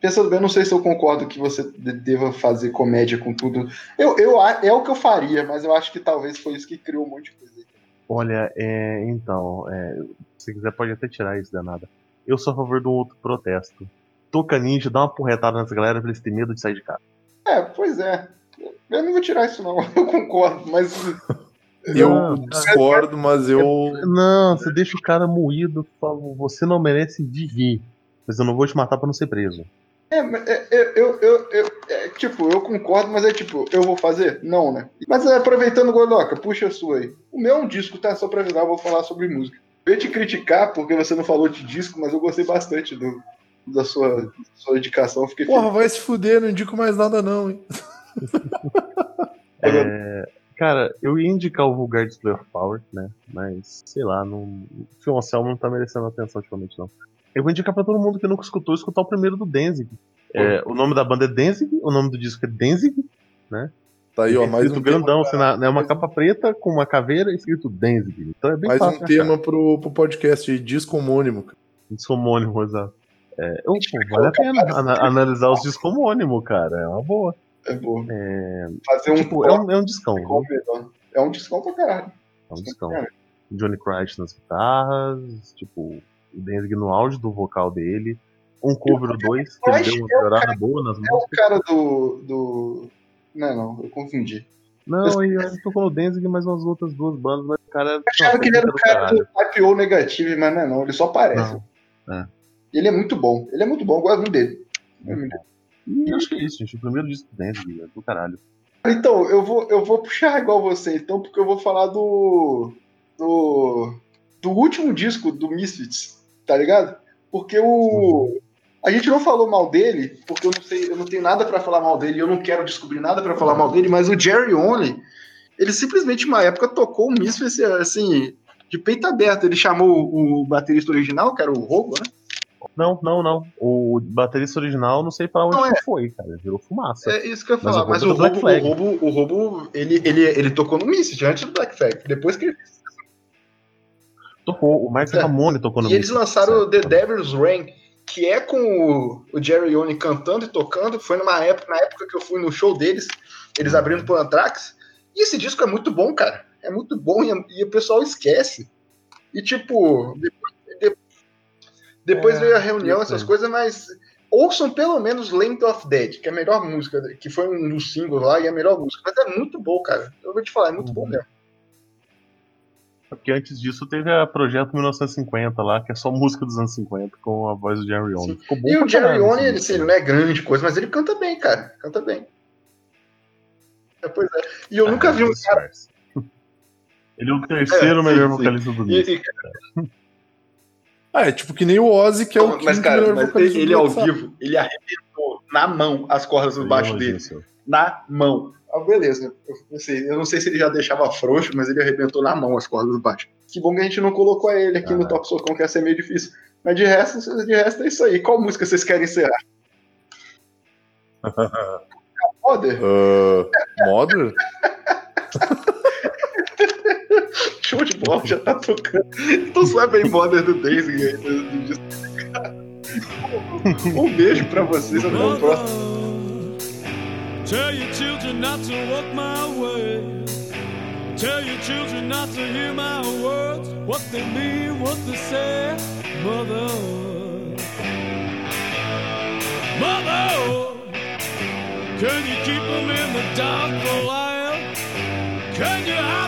Pensando bem, eu não sei se eu concordo que você de- deva fazer comédia com tudo. Eu, eu, a- é o que eu faria, mas eu acho que talvez foi isso que criou um monte de coisa. aí. Olha, é, então, é, se quiser pode até tirar isso danada. Eu sou a favor de um outro protesto. Toca ninja, dá uma porretada nessa galera pra eles terem medo de sair de casa. É, pois é. Eu não vou tirar isso, não. Eu concordo, mas. Eu Não, discordo, mas eu. Não, você deixa o cara moído, fala, você não merece viver. Mas eu não vou te matar pra não ser preso. É, mas é, é, eu, eu, eu- é, tipo, eu concordo, mas é tipo, eu vou fazer? Não, né? Mas é, aproveitando, Godoka, puxa a sua aí. O meu é um disco, tá? Só pra avisar, eu vou falar sobre música. Eu ia te criticar porque você não falou de disco, mas eu gostei bastante do, da sua, sua indicação. Fiquei Porra, vai se fuder, não indico mais nada não, hein? É, cara, eu ia indicar o Vulgar Display of Power, né? Mas, sei lá, não, o Phil Anselmo não tá merecendo atenção ultimamente, não. Eu vou indicar pra todo mundo que nunca escutou, escutar o primeiro do Denzig. É, o nome da banda é Denzig, o nome do disco é Denzig, né? Tá aí, ó, mais escrito um grandão, tema, assim, né, uma capa preta com uma caveira escrito Denzig. Então é bem mais fácil um tema pro, pro podcast, disco homônimo. cara. Disco homônimo, exato. É, eu, pô, vale a pena analisar os discos homônimos, cara. É uma boa. É bom. É, Fazer um tipo, é um, é um discão. Viu? melhor. É um discão pra caralho. É um discão. Johnny Christ nas guitarras, tipo, o Denzig no auge do vocal dele. Um cover ou dois, que ele deu uma é o melhorada boa nas É o músicas. cara do. do... Não, não, eu confundi. Não, ele ele tocou no Denzig e mais umas outras duas bandas, mas o cara. Eu achava que ele era o cara do IPO negativo, mas não é não, ele só parece. Não, é. Ele é muito bom, ele é muito bom, eu gosto dele. Eu dele. E acho que é isso, gente. O primeiro disco do é do caralho. Então, eu vou, eu vou puxar igual você, então, porque eu vou falar do. do. do último disco do Misfits, tá ligado? Porque o. A gente não falou mal dele, porque eu não sei, eu não tenho nada pra falar mal dele, eu não quero descobrir nada pra falar mal dele, mas o Jerry Only, ele simplesmente, uma época, tocou o Misfits, assim, de peito aberto. Ele chamou o baterista original, que era o Rogo, né? Não, não, não. O baterista original, não sei pra onde Não, que foi, cara. Virou fumaça. É isso que eu ia Mas falar. o Mas, o é Black Robo, Flag. o Robo, o Robo, ele, ele, ele tocou no Misfits antes do Black Flag. Depois que ele Tocou. O Mark É. Ramone tocou no E eles lançaram o certo. The Devil's Rain, que é com o, o Jerry Only cantando e tocando. Foi numa época, na época que eu fui no show deles, eles abrindo pro Anthrax. E esse disco é muito bom, cara. É muito bom e, e o pessoal esquece. E tipo, depois, de- depois É, veio a reunião, essas coisas, mas ouçam pelo menos Length of Dead, que é a melhor música, que foi um dos singles lá e é a melhor música. Mas é muito bom, cara. Eu vou te falar, é muito bom Uhum. mesmo. Porque antes disso teve a Projeto 1950 lá, que é só música dos anos 50 com a voz do Jerry Only. Sim. Bom E o Jerry Only, esse ele, assim, não é grande coisa, mas ele canta bem, cara. Canta bem. É, pois é. E eu nunca vi um Ah, cara. Ele é o terceiro É, sim, melhor sim. vocalista do E, disco. e- Ah, é tipo que nem o Ozzy, que é o mas, cara, melhor mas vocalista ele do ao vivo, ele arrebentou na mão as cordas do baixo dele. Isso. Na mão. Ah, beleza. Eu, não sei, eu não sei se ele já deixava frouxo, mas ele arrebentou na mão as cordas do baixo. Que bom que a gente não colocou ele aqui Ah. no Top Socão, que ia ser meio difícil. Mas de resto, de resto é isso aí. Qual música vocês querem encerrar? Mother? Ah, Mother? Show de bola, já tá tocando. Então sabe aí, Mother do Daisy aí. do disco. Um beijo pra vocês, até o próximo. Tell your children not to walk my way. Tell your children not to hear my words, what they mean, what they say. Mother, Mother, can you keep them in the dark for a while? Can you hide